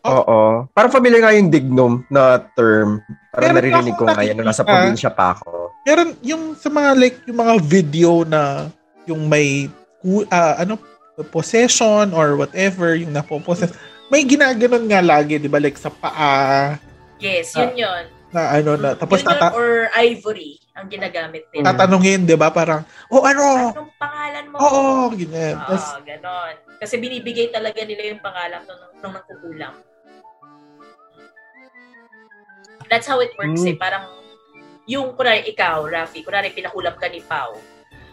Speaker 3: Oo. Parang familiar nga yung dignum na term. Parang
Speaker 1: Meron
Speaker 3: naririnig ko ngayon nung nasa probinsya pa ako.
Speaker 1: Meron yung sa mga like yung mga video na yung may ku- ah, ano possession or whatever yung napopossess. May ginaganon nga lagi, 'di ba? Like sa paa
Speaker 4: Yes, yun yun.
Speaker 1: na ano na tapos
Speaker 4: yun yun,
Speaker 1: tata-
Speaker 4: or ivory ang ginagamit nila.
Speaker 1: tatanungin, 'di ba? Parang oh ano?
Speaker 4: Anong pangalan mo?
Speaker 1: Oo, ganyan.
Speaker 4: Oo,
Speaker 1: Tapos
Speaker 4: ganon. Kasi binibigay talaga nila yung pangalan nung, nung nagkukulang. That's how it works
Speaker 3: Mm.
Speaker 4: eh. Parang, yung, kunwari ikaw, Rafi, kunwari pinakulam ka ni Pau.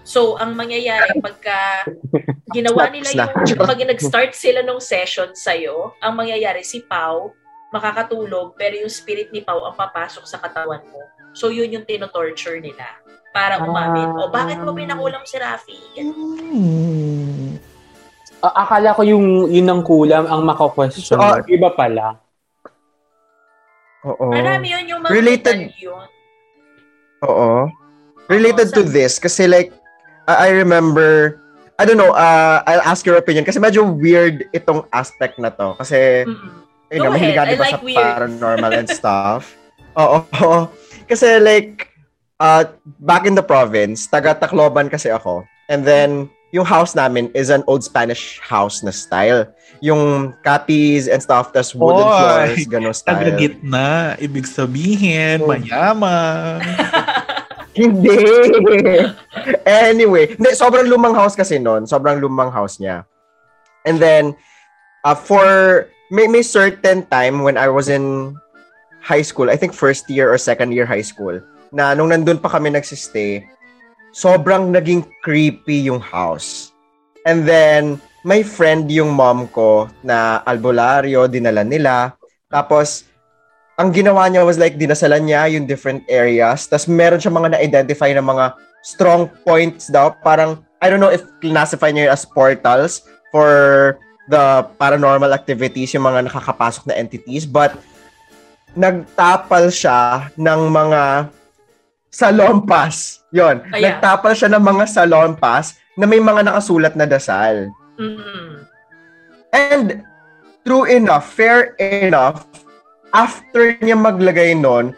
Speaker 4: So, ang mangyayari, pagka ginawa nila yung, pag nag-start sila nung session sa'yo, ang mangyayari, si Pau, makakatulog, pero yung spirit ni Pau ang papasok sa katawan mo. So, yun yung tinotorture nila para umamin. O, bakit mo pinakulam si Rafi? Ganun.
Speaker 1: hmm.
Speaker 2: A- akala ko yung yun ang kulam ang mako-question.
Speaker 3: Ah.
Speaker 2: Iba pala.
Speaker 3: Oo.
Speaker 4: Marami yun yung mga
Speaker 3: Related-
Speaker 4: medalyon.
Speaker 3: Oo. Related to this, kasi like, I I remember, I don't know, uh, I'll ask your opinion, kasi medyo weird itong aspect na to. Kasi,
Speaker 4: Mm-mm.
Speaker 3: ayun
Speaker 4: Go
Speaker 3: nga, mahilig ka, di
Speaker 4: I
Speaker 3: ba,
Speaker 4: like
Speaker 3: sa
Speaker 4: weird.
Speaker 3: paranormal and stuff. Oo. oo. Kasi like, uh, back in the province, taga Tacloban kasi ako. And then, yung house namin is an old Spanish house na style. Yung capiz and stuff, tas wooden
Speaker 1: Oy,
Speaker 3: floors, ganun style.
Speaker 1: Taga-gitna. Ibig sabihin,
Speaker 3: Oh.
Speaker 1: mayaman.
Speaker 3: Hindi. anyway, hindi, sobrang lumang house kasi noon. Sobrang lumang house niya. And then, uh, for, may, may certain time when I was in high school, I think first year or second year high school, na nung nandun pa kami nagsistay, sobrang naging creepy yung house. And then, may friend yung mom ko na albularyo, dinala nila. Tapos, ang ginawa niya was like, dinasalan niya yung different areas. Tapos, meron siya mga na-identify na mga strong points daw. Parang, I don't know if classify niya as portals for the paranormal activities, yung mga nakakapasok na entities. But, nagtapal siya ng mga salompas. Yon.
Speaker 4: Ayan.
Speaker 3: Nagtapal siya ng mga salompas na may mga nakasulat na dasal.
Speaker 4: Mm-mm.
Speaker 3: And true enough, fair enough, after niya maglagay nun,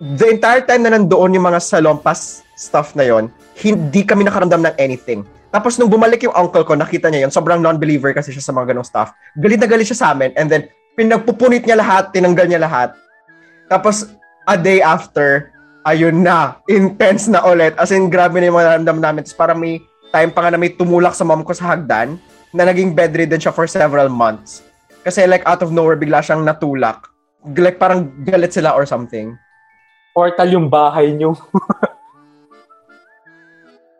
Speaker 3: the entire time na nandoon yung mga salompas stuff na yon, hindi kami nakaramdam ng anything. Tapos nung bumalik yung uncle ko, nakita niya yun. Sobrang non-believer kasi siya sa mga ganong stuff. Galit na galit siya sa amin. And then, pinagpupunit niya lahat, tinanggal niya lahat. Tapos, a day after, ayun na, intense na ulit. As in, grabe na yung mga naramdaman namin. Tapos parang may time pa nga na may tumulak sa mom ko sa hagdan na naging bedridden siya for several months. Kasi like out of nowhere, bigla siyang natulak. Like parang galit sila or something.
Speaker 2: Portal yung bahay niyo.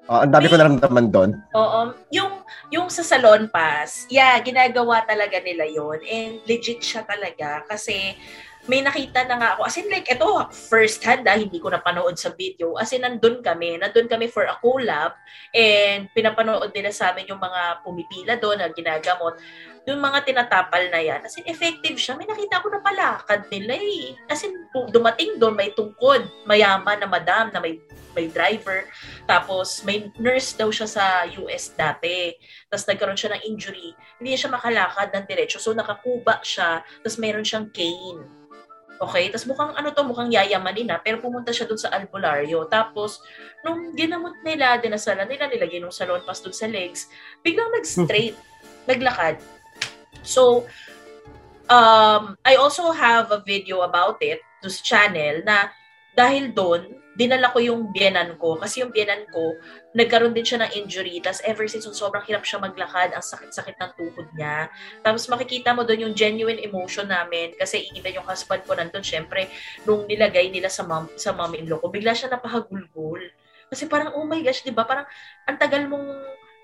Speaker 3: Uh, ang dami ko naramdaman doon.
Speaker 4: Oo. Yung, yung sa salon pass, yeah, ginagawa talaga nila yon And legit siya talaga kasi may nakita na nga ako. As in like, ito, first hand ah, hindi ko napanood sa video. As in, nandun kami. Nandun kami for a collab and pinapanood nila sa amin yung mga pumipila doon na ginagamot. Yung mga tinatapal na yan. As in, effective siya. May nakita ko na palakad nila eh. As in, dumating doon, may tungkod. Mayaman na madam na may may driver. Tapos, may nurse daw siya sa US dati. Tapos, nagkaroon siya ng injury. Hindi siya makalakad ng diretso. So, nakakuba siya. Tapos, mayroon siyang cane. Okay? Tapos mukhang ano to, mukhang yayamanin na, pero pumunta siya doon sa albularyo. Tapos, nung ginamot nila, dinasalan nila, nilagay nung salon pass doon sa legs, biglang nag-straight, naglakad. So, um, I also have a video about it, to channel, na dahil doon, dinala ko yung biyenan ko. Kasi yung biyenan ko, nagkaroon din siya ng injury. Tapos ever since, sobrang hirap siya maglakad. Ang sakit-sakit ng tuhod niya. Tapos makikita mo doon yung genuine emotion namin. Kasi even yung husband ko nandun, syempre, nung nilagay nila sa mom, sa mom-in-law ko, bigla siya napahagulgol. Kasi parang, oh my gosh, di ba? Parang, ang tagal mong,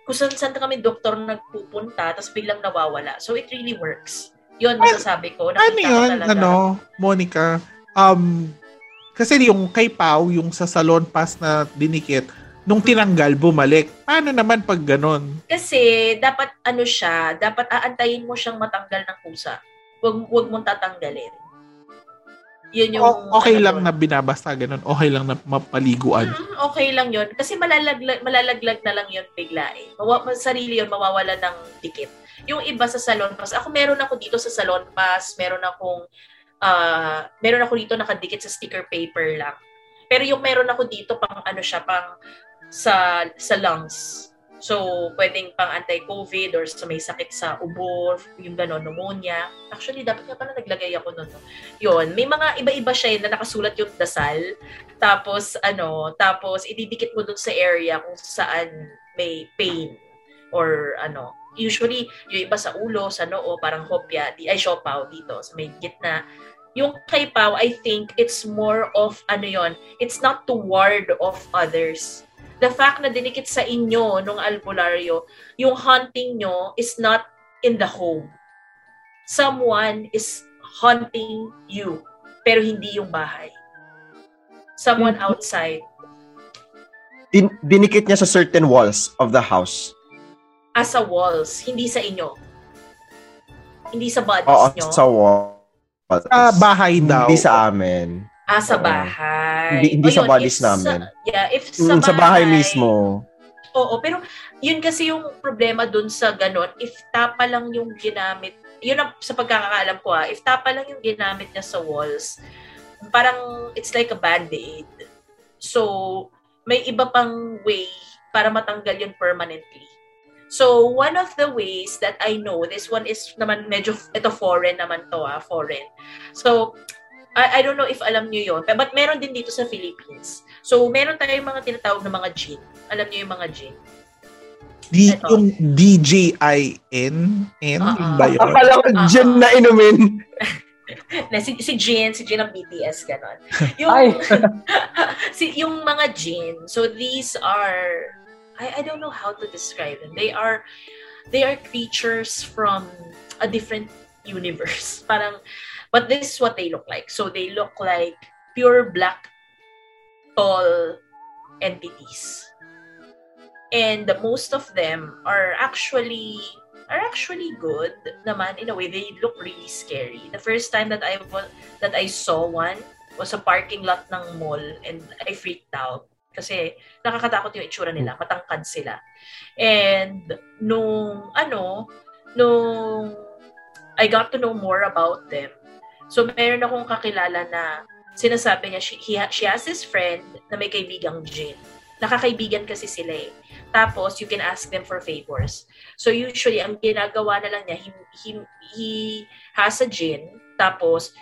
Speaker 4: kung saan saan kami doktor nagpupunta, tapos biglang nawawala. So, it really works. Yun, masasabi ko.
Speaker 1: Nakita ano yun, ko ano, Monica? Um, kasi yung kay Pau, yung sa salon pass na dinikit, nung tinanggal, bumalik. Paano naman pag ganon?
Speaker 4: Kasi dapat ano siya, dapat aantayin mo siyang matanggal ng kusa. Huwag, huwag mong tatanggalin.
Speaker 1: Yun yung... O, okay ano, lang na binabasta ganun. Okay lang na mapaliguan.
Speaker 4: Mm, okay lang yun. Kasi malalaglag, malalaglag na lang yun bigla eh. Mawa, sarili yun, mawawala ng dikit. Yung iba sa salon pass, ako meron ako dito sa salon pass, meron akong uh, meron ako dito nakadikit sa sticker paper lang. Pero yung meron ako dito pang ano siya, pang sa sa lungs. So, pwedeng pang anti-COVID or sa may sakit sa ubo, yung gano'n, pneumonia. Actually, dapat nga pala naglagay ako nun. No? Yun, may mga iba-iba siya na nakasulat yung dasal. Tapos, ano, tapos ididikit mo dun sa area kung saan may pain or ano. Usually, yung iba sa ulo, sa noo, parang hopya, di, ay siopaw dito, sa may gitna. Yung kay Pau, I think it's more of ano yon, it's not to ward off others. The fact na dinikit sa inyo nung albularyo, yung hunting nyo is not in the home. Someone is hunting you, pero hindi yung bahay. Someone mm-hmm. outside.
Speaker 3: Din- dinikit niya sa certain walls of the house.
Speaker 4: As a walls, hindi sa inyo. Hindi sa bodies
Speaker 3: Oo,
Speaker 4: nyo.
Speaker 3: sa walls.
Speaker 1: Sa bahay daw.
Speaker 3: Hindi sa amin.
Speaker 4: Ah, sa bahay.
Speaker 3: Hindi, hindi sa bodies namin.
Speaker 4: Sa, yeah, if sa,
Speaker 3: mm,
Speaker 4: bahay,
Speaker 3: sa bahay mismo.
Speaker 4: Oo, pero yun kasi yung problema dun sa ganon, if tapa lang yung ginamit, yun ang, sa pagkakaalam ko ah, if tapa lang yung ginamit niya sa walls, parang it's like a band-aid. So, may iba pang way para matanggal yun permanently. So, one of the ways that I know, this one is naman medyo, ito foreign naman to ah, foreign. So, I, I don't know if alam niyo yon but meron din dito sa Philippines. So, meron tayong mga tinatawag na mga gin. Alam niyo yung mga gin?
Speaker 1: D, ito. yung DJIN? N uh-uh. ba yun?
Speaker 3: Akala ko uh-uh. gin na inumin.
Speaker 4: na si, si Jin, si Jin ng BTS, ganon. Yung, si, yung mga Jin, so these are I, I don't know how to describe them. They are they are creatures from a different universe. Parang but this is what they look like. So they look like pure black tall entities. And most of them are actually are actually good naman in a way they look really scary. The first time that I that I saw one was a parking lot ng mall and I freaked out kasi nakakatakot yung itsura nila, matangkad sila. And nung ano, nung I got to know more about them, so meron akong kakilala na sinasabi niya, she, he, she has this friend na may kaibigang Jin. Nakakaibigan kasi sila eh. Tapos, you can ask them for favors. So, usually, ang ginagawa na lang niya, he, he, he has a gin, tapos,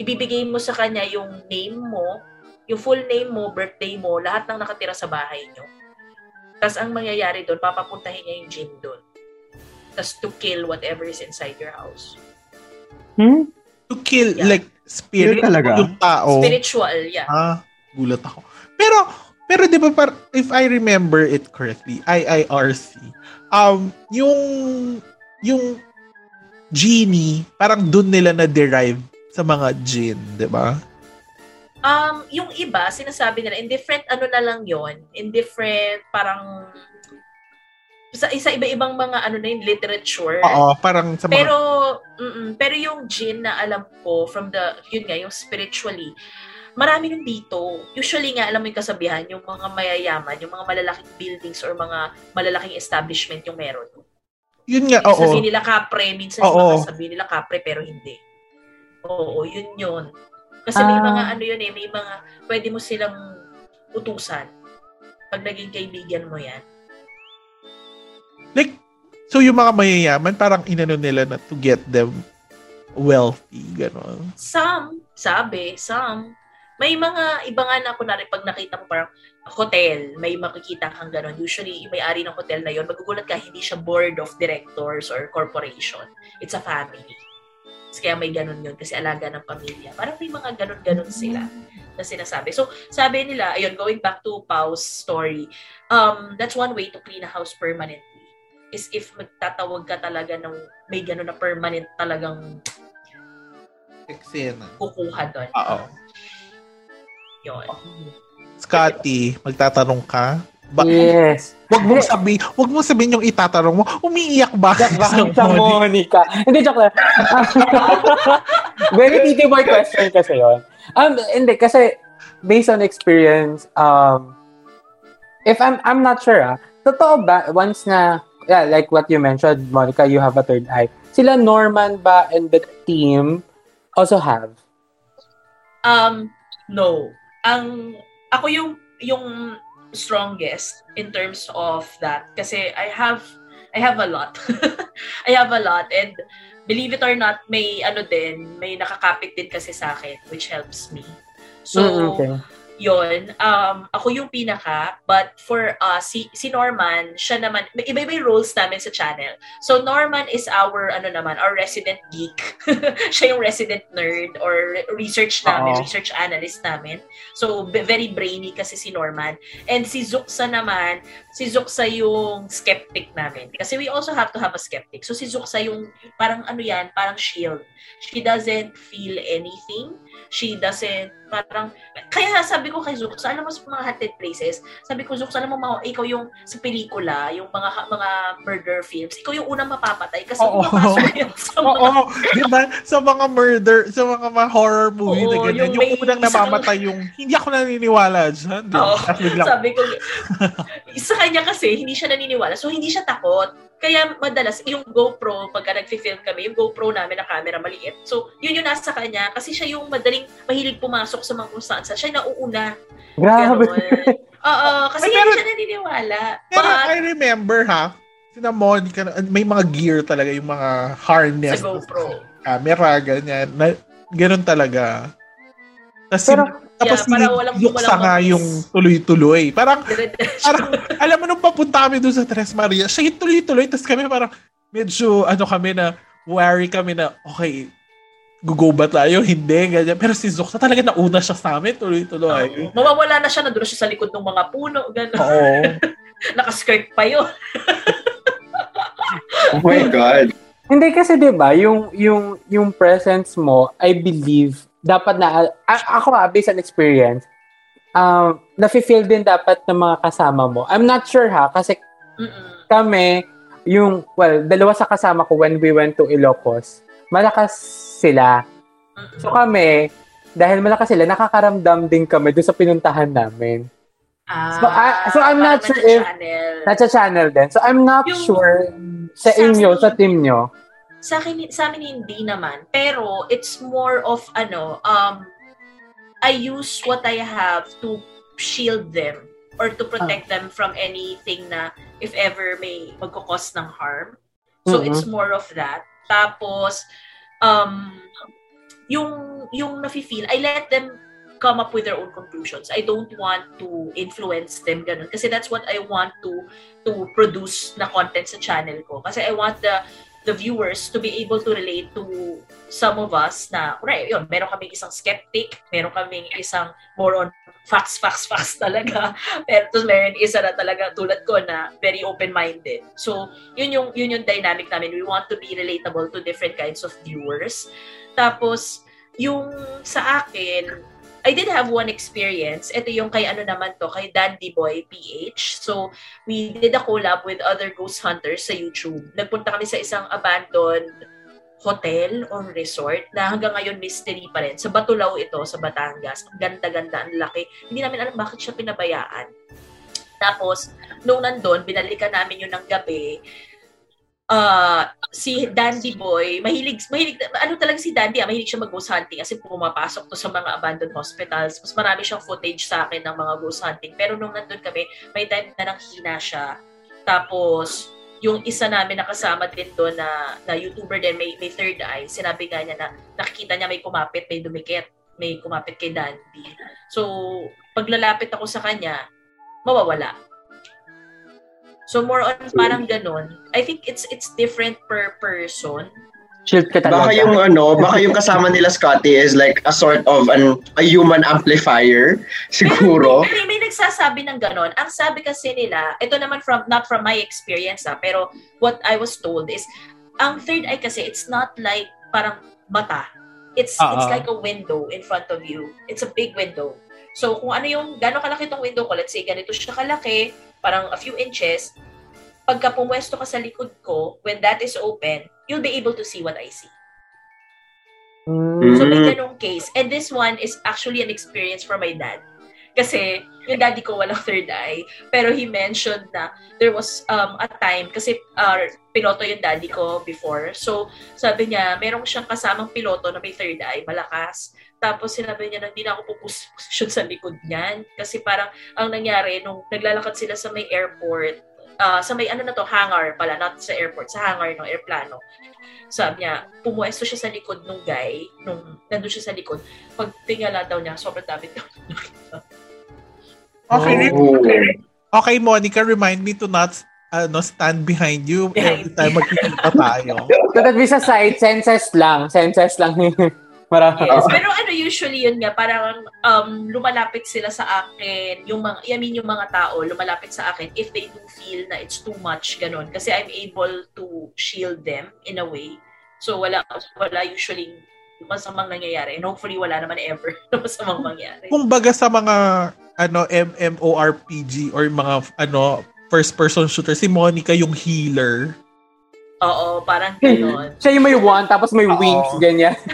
Speaker 4: ibibigay mo sa kanya yung name mo, yung full name mo, birthday mo, lahat ng nakatira sa bahay nyo. Tapos, ang mangyayari doon, papapuntahin niya yung gin doon. Tapos, to kill whatever is inside your house.
Speaker 2: Hmm?
Speaker 1: To kill,
Speaker 4: Yeah.
Speaker 1: like, spirit
Speaker 3: Yun talaga?
Speaker 1: yung tao.
Speaker 4: Spiritual, yeah.
Speaker 1: Ah, gulat ako. Pero, pero di ba, par- if I remember it correctly, IIRC, um, yung, yung genie, parang dun nila na-derive sa mga jinn, di ba?
Speaker 4: Um, yung iba, sinasabi nila, in different ano na lang yon in different parang sa isa iba-ibang mga ano na yung literature.
Speaker 1: Oo, parang sa mga...
Speaker 4: Pero mm pero yung jinn na alam ko from the yun nga yung spiritually marami nung dito. Usually nga alam mo yung kasabihan yung mga mayayaman, yung mga malalaking buildings or mga malalaking establishment yung meron.
Speaker 1: yun nga, oo.
Speaker 4: sabihin nila kapre, minsan
Speaker 1: Oo.
Speaker 4: mga sabihin nila kapre pero hindi. Oo, yun yun. Kasi may
Speaker 2: Ah.
Speaker 4: mga ano yun eh, may mga pwede mo silang utusan pag naging kaibigan mo yan.
Speaker 1: Like, so yung mga mayayaman, parang inano nila na to get them wealthy, gano'n.
Speaker 4: Some, sabi, some. May mga iba nga na kunwari pag nakita mo parang hotel, may makikita kang gano'n. Usually, may-ari ng hotel na yon magugulat ka, hindi siya board of directors or corporation. It's a family. Kaya may ganun yun kasi alaga ng pamilya. Parang may mga ganun-ganun sila na sinasabi. So, sabi nila, ayun, going back to Pau's story, um, that's one way to clean a house permanently is if magtatawag ka talaga ng may ganun na permanent talagang
Speaker 1: Eksena.
Speaker 4: kukuha doon.
Speaker 1: Oo.
Speaker 4: Yun.
Speaker 1: Scotty, magtatanong ka? Ba-
Speaker 2: Yes.
Speaker 1: Wag mong sabihin, wag mong sabihin yung itatanong mo, umiiyak ba?
Speaker 2: Bakit sa Monica? Hindi, joke lang. Very titi boy question kasi yon. Um, hindi, kasi based on experience, um, if I'm, I'm not sure ah, totoo ba, once na, yeah, like what you mentioned, Monica, you have a third eye. Sila Norman ba and the team also have?
Speaker 4: Um, no. Ang, ako yung, yung strongest in terms of that. Kasi I have, I have a lot. I have a lot. And believe it or not, may ano din, may nakakapit din kasi sa akin, which helps me. So,
Speaker 2: Mm, okay.
Speaker 4: Yon um, ako yung pinaka, but for uh, si, si Norman, siya naman, may iba-iba yung roles namin sa channel. So, Norman is our, ano naman, our resident geek. siya yung resident nerd or research namin,
Speaker 1: Oo.
Speaker 4: research analyst namin. So, very brainy kasi si Norman. And si Zuxa naman, si Zuxa yung skeptic namin. Kasi we also have to have a skeptic. So, si Zuxa yung, parang ano yan, parang shield. She doesn't feel anything. She doesn't, parang, kaya sabi ko kay Zux, alam mo sa mga haunted places, sabi ko, Zux, alam mo, mga, ikaw yung sa pelikula, yung mga mga murder films, ikaw yung unang mapapatay kasi
Speaker 1: Oo.
Speaker 4: pumapasok yan sa mga
Speaker 1: Oo, di ba? Sa mga murder, sa mga, mga horror movie na
Speaker 4: Oo,
Speaker 1: ganyan,
Speaker 4: yung
Speaker 1: yung,
Speaker 4: may
Speaker 1: unang namamatay yung, hindi ako naniniwala dyan.
Speaker 4: Oo.
Speaker 1: Biglang,
Speaker 4: Sabi ko, sa kanya kasi, hindi siya naniniwala. So, hindi siya takot. Kaya madalas, yung GoPro, pagka nag-film kami, yung GoPro namin na camera maliit. So, yun yung nasa kanya. Kasi siya yung madaling mahilig pumasok sa mga kung saan. Siya yung nauuna.
Speaker 2: Grabe.
Speaker 4: Oo, kasi
Speaker 1: Ay,
Speaker 4: hindi
Speaker 1: pero-
Speaker 4: siya naniniwala.
Speaker 1: pero
Speaker 4: But,
Speaker 1: I remember ha, sina Monica, may mga gear talaga, yung mga harness.
Speaker 4: sa GoPro.
Speaker 1: Camera, ganyan. Na, ganun talaga. Tapos,
Speaker 2: Pero,
Speaker 1: tapos
Speaker 4: Yeah, para walang-
Speaker 1: Luksa
Speaker 4: walang
Speaker 1: nga yung tuloy-tuloy. Parang, parang, alam mo nung papunta kami doon sa Tres Maria, siya yung tuloy-tuloy, tapos kami parang, medyo, ano kami na, worry kami na, okay, gugo ba tayo? Hindi, ganyan. Pero si Zoksa talaga nauna siya sa amin, tuloy-tuloy.
Speaker 4: Oo. Mawawala na siya, nandun siya sa likod ng mga puno, gano'n.
Speaker 1: Oo.
Speaker 4: Nakaskirt pa yun.
Speaker 3: Oh my God.
Speaker 2: Hindi kasi 'di ba, yung yung yung presence mo, I believe dapat na ako ah, based on experience, um nafi-feel din dapat ng mga kasama mo. I'm not sure ha kasi
Speaker 4: Mm-mm.
Speaker 2: kami yung well, dalawa sa kasama ko when we went to Ilocos, malakas sila.
Speaker 4: Mm-mm.
Speaker 2: So kami, dahil malakas sila, nakakaramdam din kami doon sa pinuntahan namin.
Speaker 4: Ah,
Speaker 2: So, I- so I'm not sure if-
Speaker 4: channel.
Speaker 2: Nasa channel din. So I'm not
Speaker 4: Yung-
Speaker 2: sure sa inyo, sa team nyo.
Speaker 4: Sa akin sa amin hindi naman pero it's more of ano um I use what I have to shield them or to protect them from anything na if ever may magkakos ng harm. So
Speaker 2: Mhm.
Speaker 4: it's more of that. Tapos um yung yung nafi-feel, I let them come up with their own conclusions. I don't want to influence them ganun kasi that's what I want to to produce na content sa channel ko. Kasi I want the the viewers to be able to relate to some of us na, right, yun, meron kaming isang skeptic, meron kaming isang more on facts, facts, facts talaga. Pero tapos meron isa na talaga tulad ko na very open-minded. So, yun yung, yun yung dynamic namin. We want to be relatable to different kinds of viewers. Tapos, yung sa akin, I did have one experience. Ito yung kay ano naman to, kay Dandy Boy PH. So, we did a collab with other ghost hunters sa YouTube. Nagpunta kami sa isang abandoned hotel or resort na hanggang ngayon mystery pa rin. Sa Batulao ito, sa Batangas. Ang ganda-ganda, ang laki. Hindi namin alam bakit siya pinabayaan. Tapos, nung nandun, binalikan namin yun ng gabi, uh, si Dandy Boy, mahilig, mahilig, ano talaga si Dandy, ah, mahilig siya mag-ghost hunting kasi pumapasok to sa mga abandoned hospitals. Mas marami siyang footage sa akin ng mga ghost hunting. Pero nung nandun kami, may time na nanghina siya. Tapos, yung isa namin nakasama din doon na, na YouTuber din, may, may third eye, sinabi nga niya na nakikita niya may kumapit, may dumikit, may kumapit kay Dandy. So, paglalapit ako sa kanya, mawawala. So more on parang ganun. I think it's it's different per person.
Speaker 2: Shield ka talaga.
Speaker 3: Baka yung ano, baka yung kasama nila Scotty is like a sort of an a human amplifier siguro.
Speaker 4: May, may, may nagsasabi ng ganon. Ang sabi kasi nila, ito naman from not from my experience ah, pero what I was told is ang third eye kasi it's not like parang mata. It's it's
Speaker 1: Oo.
Speaker 4: like a window in front of you. It's a big window. So kung ano yung gano'ng kalaki tong window ko, let's say ganito siya kalaki, parang a few inches, pagka pumwesto ka sa likod ko, when that is open, you'll be able to see what I see.
Speaker 2: Mm.
Speaker 4: So may
Speaker 3: Mm.
Speaker 4: ganong case. And this one is actually an experience for my dad. Kasi yung daddy ko walang third eye. Pero he mentioned na there was um, a time, kasi uh, piloto yung daddy ko before. So sabi niya, merong siyang kasamang piloto na may third eye, malakas. Tapos sinabi niya na hindi na ako puposisyon sa likod niyan. Kasi parang ang nangyari, nung naglalakad sila sa may airport, ah, sa may ano na to, hangar pala, not sa airport, sa hangar ng airplano. Sabi niya, pumuesto siya sa likod nung guy, nung nandun siya sa likod. Pag tingala daw niya, sobrang dami daw.
Speaker 1: Okay,
Speaker 3: Oh.
Speaker 1: okay, Monica, remind me to not ano, stand behind you every time magkikita tayo.
Speaker 2: So that be sa side, senses lang. Senses lang. Marami.
Speaker 4: Yes. Pero ano usually yun nga, parang um, lumalapit sila sa akin, yung mga, I mean yung mga tao, lumalapit sa akin if they do feel na it's too much, ganun. Kasi I'm able to shield them in a way. So wala, wala usually masamang nangyayari. And hopefully wala naman ever na masamang mangyari.
Speaker 1: Kung baga sa mga ano MMORPG or mga ano first person shooter si Monica yung healer.
Speaker 4: Oo, parang ganun.
Speaker 2: Siya yung may one, tapos may
Speaker 1: Oo.
Speaker 2: wings, ganyan.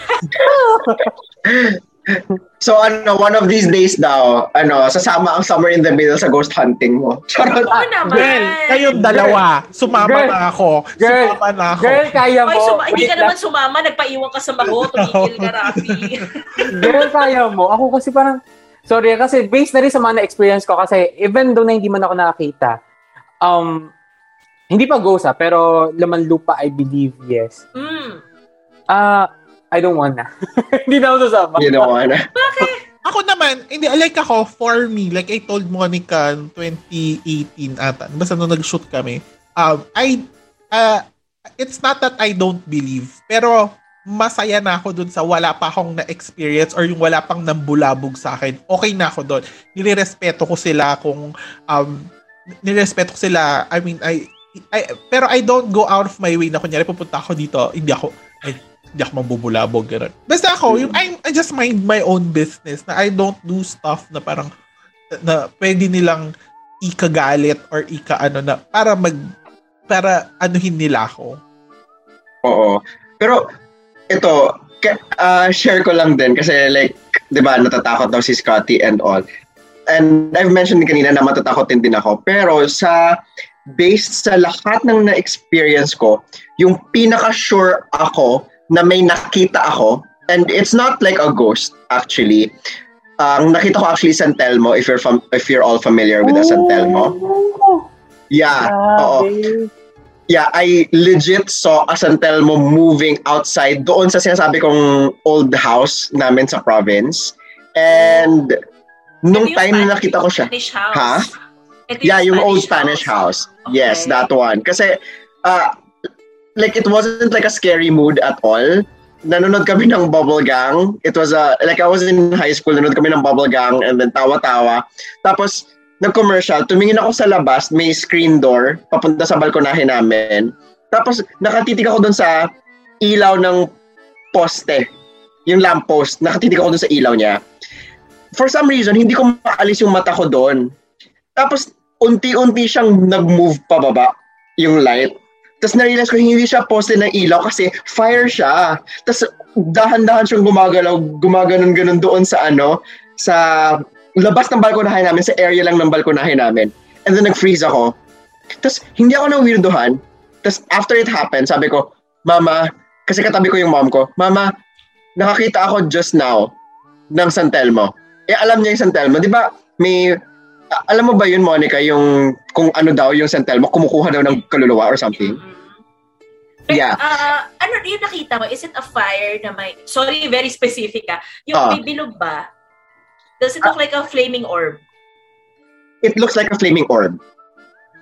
Speaker 3: So ano, one of these days daw, ano, sasama ang Summer in the Middle sa ghost hunting mo. Charot.
Speaker 4: Oo naman.
Speaker 1: Girl, kayong dalawa, sumama
Speaker 2: Girl.
Speaker 1: na ako.
Speaker 2: Girl.
Speaker 1: Sumama na ako.
Speaker 2: Girl, kaya mo.
Speaker 4: Oy, suma- hindi
Speaker 2: Wait
Speaker 4: ka
Speaker 2: lang.
Speaker 4: naman sumama, nagpaiwan ka sa maho, tumigil ka, Rafi.
Speaker 2: Girl, kaya mo. Ako kasi parang, sorry, kasi based na rin sa mga na-experience ko kasi even though na hindi man ako nakakita, um, hindi pa ghost ah, pero laman lupa, I believe, yes.
Speaker 4: mm.
Speaker 2: Ah, I don't wanna. hindi na ako sasama.
Speaker 3: You know, ano.
Speaker 1: Ako naman, hindi, like ako, for me, like I told Monica 2018 ata, basta nung nag-shoot kami, um, I, uh, it's not that I don't believe, pero masaya na ako dun sa wala pa akong na-experience or yung wala pang nambulabog sa akin. Okay na ako dun. Nirerespeto ko sila kung, um, nirespeto ko sila, I mean, I, I, pero I don't go out of my way na kunyari pupunta ako dito, hindi ako, ay, hindi ako mambubulabog, gano'n. Basta ako, yung, I, I just mind my own business na I don't do stuff na parang na pwede nilang ikagalit or ika ano na para mag para anuhin nila ako.
Speaker 3: Oo. Pero ito, ah, share ko lang din kasi like, 'di ba, natatakot daw si Scotty and all. And I've mentioned kanina na matatakot din din ako. Pero sa based sa lahat ng na-experience ko, yung pinaka-sure ako na may nakita ako, and it's not like a ghost actually, ang nakita ko actually San Telmo if you're fam- if you're all familiar with the San Telmo.
Speaker 2: Oh,
Speaker 3: Yeah. Oo. Yeah, I legit saw a San Telmo moving outside doon sa sinasabi kong old house namin sa province. And nung
Speaker 4: Ito yung
Speaker 3: time na nakita ko siya,
Speaker 4: Spanish house.
Speaker 3: Ha?
Speaker 4: Ito
Speaker 3: yeah, yung old Spanish house. Yes,
Speaker 4: Okay.
Speaker 3: that one. Kasi, uh, like, it wasn't like a scary mood at all. Nanonood kami ng Bubble Gang. It was a, like, I was in high school, nanonood kami ng Bubble Gang, and then tawa-tawa. Tapos, nag-commercial, tumingin ako sa labas, may screen door, papunta sa balkonahe namin. Tapos, nakatitig ako dun sa ilaw ng poste. Yung lamppost, nakatitig ako dun sa ilaw niya. For some reason, hindi ko maalis yung mata ko doon. Tapos, unti-unti siyang nag-move pababa yung light. Tapos na-realize ko hindi siya poste ng ilaw kasi fire siya. Tapos dahan-dahan siyang gumagalaw, gumaganon-ganon doon sa ano, sa labas ng balkonahe namin, sa area lang ng balkonahe namin. And then nag-freeze ako. Tapos hindi ako na weirdohan. Tapos after it happened, sabi ko, Mama, kasi katabi ko yung mom ko, Mama, nakakita ako just now ng San Telmo. Eh, alam niya yung San Telmo. Di ba, may alam mo ba yun, Monica, yung kung ano daw yung San Telmo, kumukuha daw ng kaluluwa or something?
Speaker 4: Pero,
Speaker 3: Yeah.
Speaker 4: ah, ano yung nakita mo? Is it a fire na may... Sorry, very specific ah. Yung
Speaker 3: Ah.
Speaker 4: may bilog ba? Does it look like a flaming orb?
Speaker 3: It looks like a flaming orb.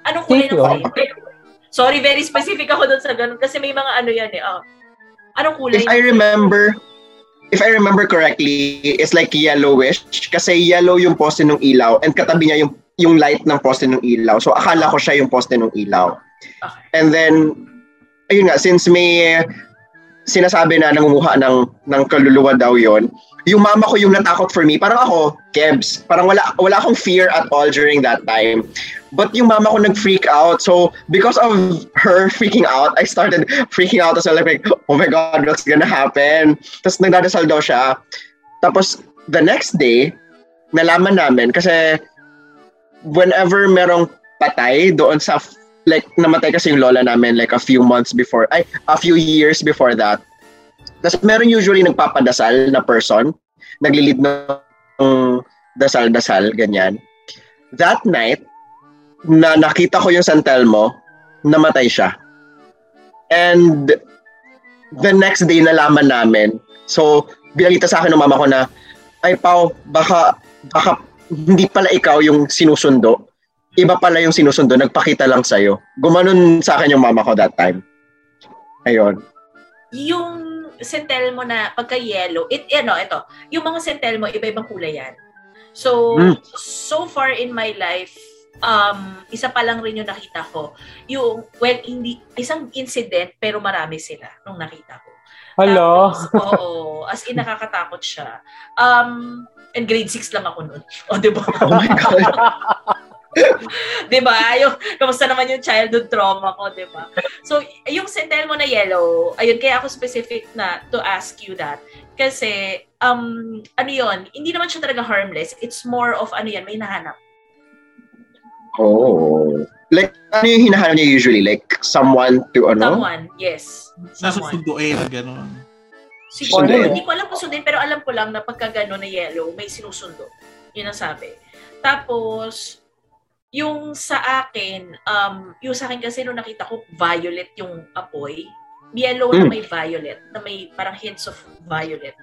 Speaker 4: Anong kulay ng flame? Sorry, very specific ako doon sa ganun. Kasi may mga ano yan eh. ah. Anong kulay?
Speaker 3: If I
Speaker 4: flame?
Speaker 3: remember, if I remember correctly, it's like yellowish kasi yellow yung poste ng ilaw and katabi niya yung yung light ng poste ng ilaw. So akala ko siya yung poste ng ilaw.
Speaker 4: Okay.
Speaker 3: And then ayun nga since may sinasabi na nangunguha ng ng kaluluwa daw yon yung mama ko yung natakot for me. Parang ako kebs parang wala wala akong fear at all during that time. But yung mama ko nag-freak out. So because of her freaking out I started freaking out as well like oh my god what's gonna happen? Tapos nagdadasal daw siya. Tapos the next day nalaman namin kasi whenever merong patay doon sa like namatay kasi yung lola namin like a few months before ay a few years before that tapos meron usually nagpapadasal na person naglilid ng dasal-dasal ganyan that night na nakita ko yung San Telmo namatay siya and the next day nalaman namin so binalita sa akin ng mama ko na ay Pao baka baka hindi pala ikaw yung sinusundo iba pala yung sinusundo, nagpakita lang sa'yo. Gumanon sa akin yung mama ko that time. Ayun.
Speaker 4: Yung sentel mo na pagka-yellow, it, ano, ito, yung mga sentel mo, iba-ibang kulay yan. So,
Speaker 3: Mm.
Speaker 4: so far in my life, um, isa pa lang rin yung nakita ko. Yung, well, hindi, isang incident, pero marami sila nung nakita ko.
Speaker 2: Hello.
Speaker 4: Tapos, oo. As in, nakakatakot siya. Um, and grade 6 lang ako nun. O, di ba?
Speaker 3: Oh my God.
Speaker 4: di ba? Yung, kamusta naman yung childhood trauma ko, di ba? So, yung sentel mo na yellow, ayun, kaya ako specific na to ask you that. Kasi, um, ano yon hindi naman siya talaga harmless. It's more of, ano yan, may nahanap.
Speaker 3: Oh. Like, ano yung hinahanap niya usually? Like, someone to ano?
Speaker 4: Someone, yes. Someone.
Speaker 1: Nasusunduin, gano'n.
Speaker 4: Siguro,
Speaker 3: Sundin.
Speaker 4: hindi ko alam kung sundin, pero alam ko lang na pagka gano'n na yellow, may sinusundo. Yun ang sabi. Tapos, yung sa akin, um, yung sa akin kasi nung nakita ko, violet yung apoy. Yellow na
Speaker 3: Mm.
Speaker 4: may violet, na may parang hints of violet.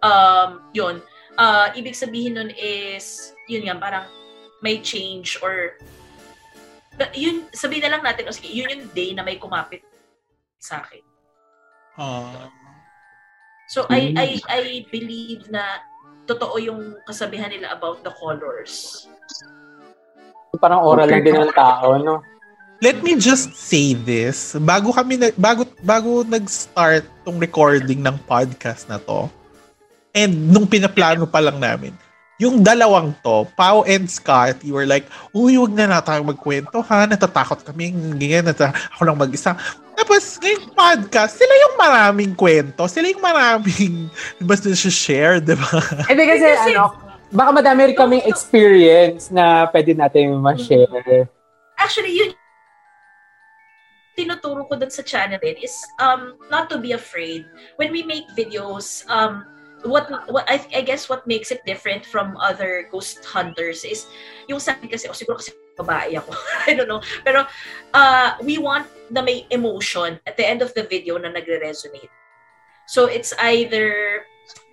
Speaker 4: Um, yun. Uh, ibig sabihin nun is, yun nga, parang may change or yun, sabihin na lang natin, o sige, yun yung day na may kumapit sa akin.
Speaker 1: Ah.
Speaker 4: So I
Speaker 3: Mm.
Speaker 4: I I believe na totoo yung kasabihan nila about the colors.
Speaker 2: Parang oral
Speaker 3: Okay.
Speaker 2: lang din ng tao, no?
Speaker 1: Let me just say this. Bago kami na, bago bago nag-start tong recording ng podcast na to. And nung pinaplano pa lang namin, yung dalawang to, Pau and Scott, you were like, uy, wag na na tayo magkwento ha, natatakot kami, ganyan, nata- ako lang mag-isa. Tapos, ngayong podcast, sila yung maraming kwento, sila yung maraming, mas na share, di ba?
Speaker 2: Hindi kasi,
Speaker 4: Kasi-
Speaker 2: ano, baka madami rin kaming experience na pwede natin ma-share.
Speaker 4: Actually, yun tinuturo ko dun sa channel din is um not to be afraid. When we make videos um what what I, I guess what makes it different from other ghost hunters is yung sa kasi o siguro kasi babae ako. I don't know. Pero uh, we want na may emotion at the end of the video na nagre-resonate. So it's either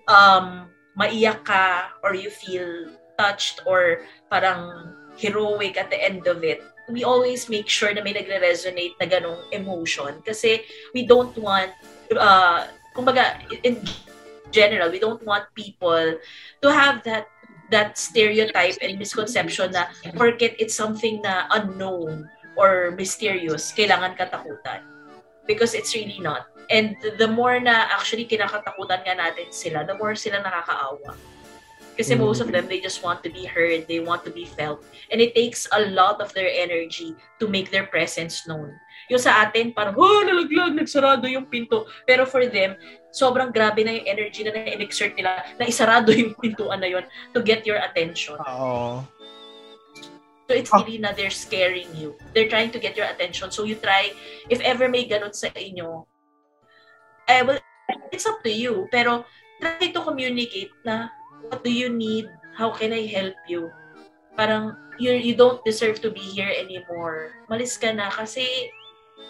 Speaker 4: um maiyak ka or you feel touched or parang heroic at the end of it we always make sure na may nagre-resonate na ganong emotion. Kasi we don't want uh kumbaga in general we don't want people to have that that stereotype and misconception na porket it's something na unknown or mysterious kailangan katakutan. Because it's really not and the more na actually kinakatakutan nga natin sila the more sila nakakaawa kasi
Speaker 3: Mm.
Speaker 4: most of them, they just want to be heard, they want to be felt. And it takes a lot of their energy to make their presence known. Yung sa atin, parang, oh, nalaglag, nagsarado yung pinto. Pero for them, sobrang grabe na yung energy na na-exert nila na isarado yung pintuan na yun to get your attention.
Speaker 1: Oo.
Speaker 4: So it's really na they're scaring you. They're trying to get your attention. So you try, if ever may ganun sa inyo, eh, well, it's up to you. Pero try to communicate na what do you need? How can I help you? Parang you you don't deserve to be here anymore. Malis ka na kasi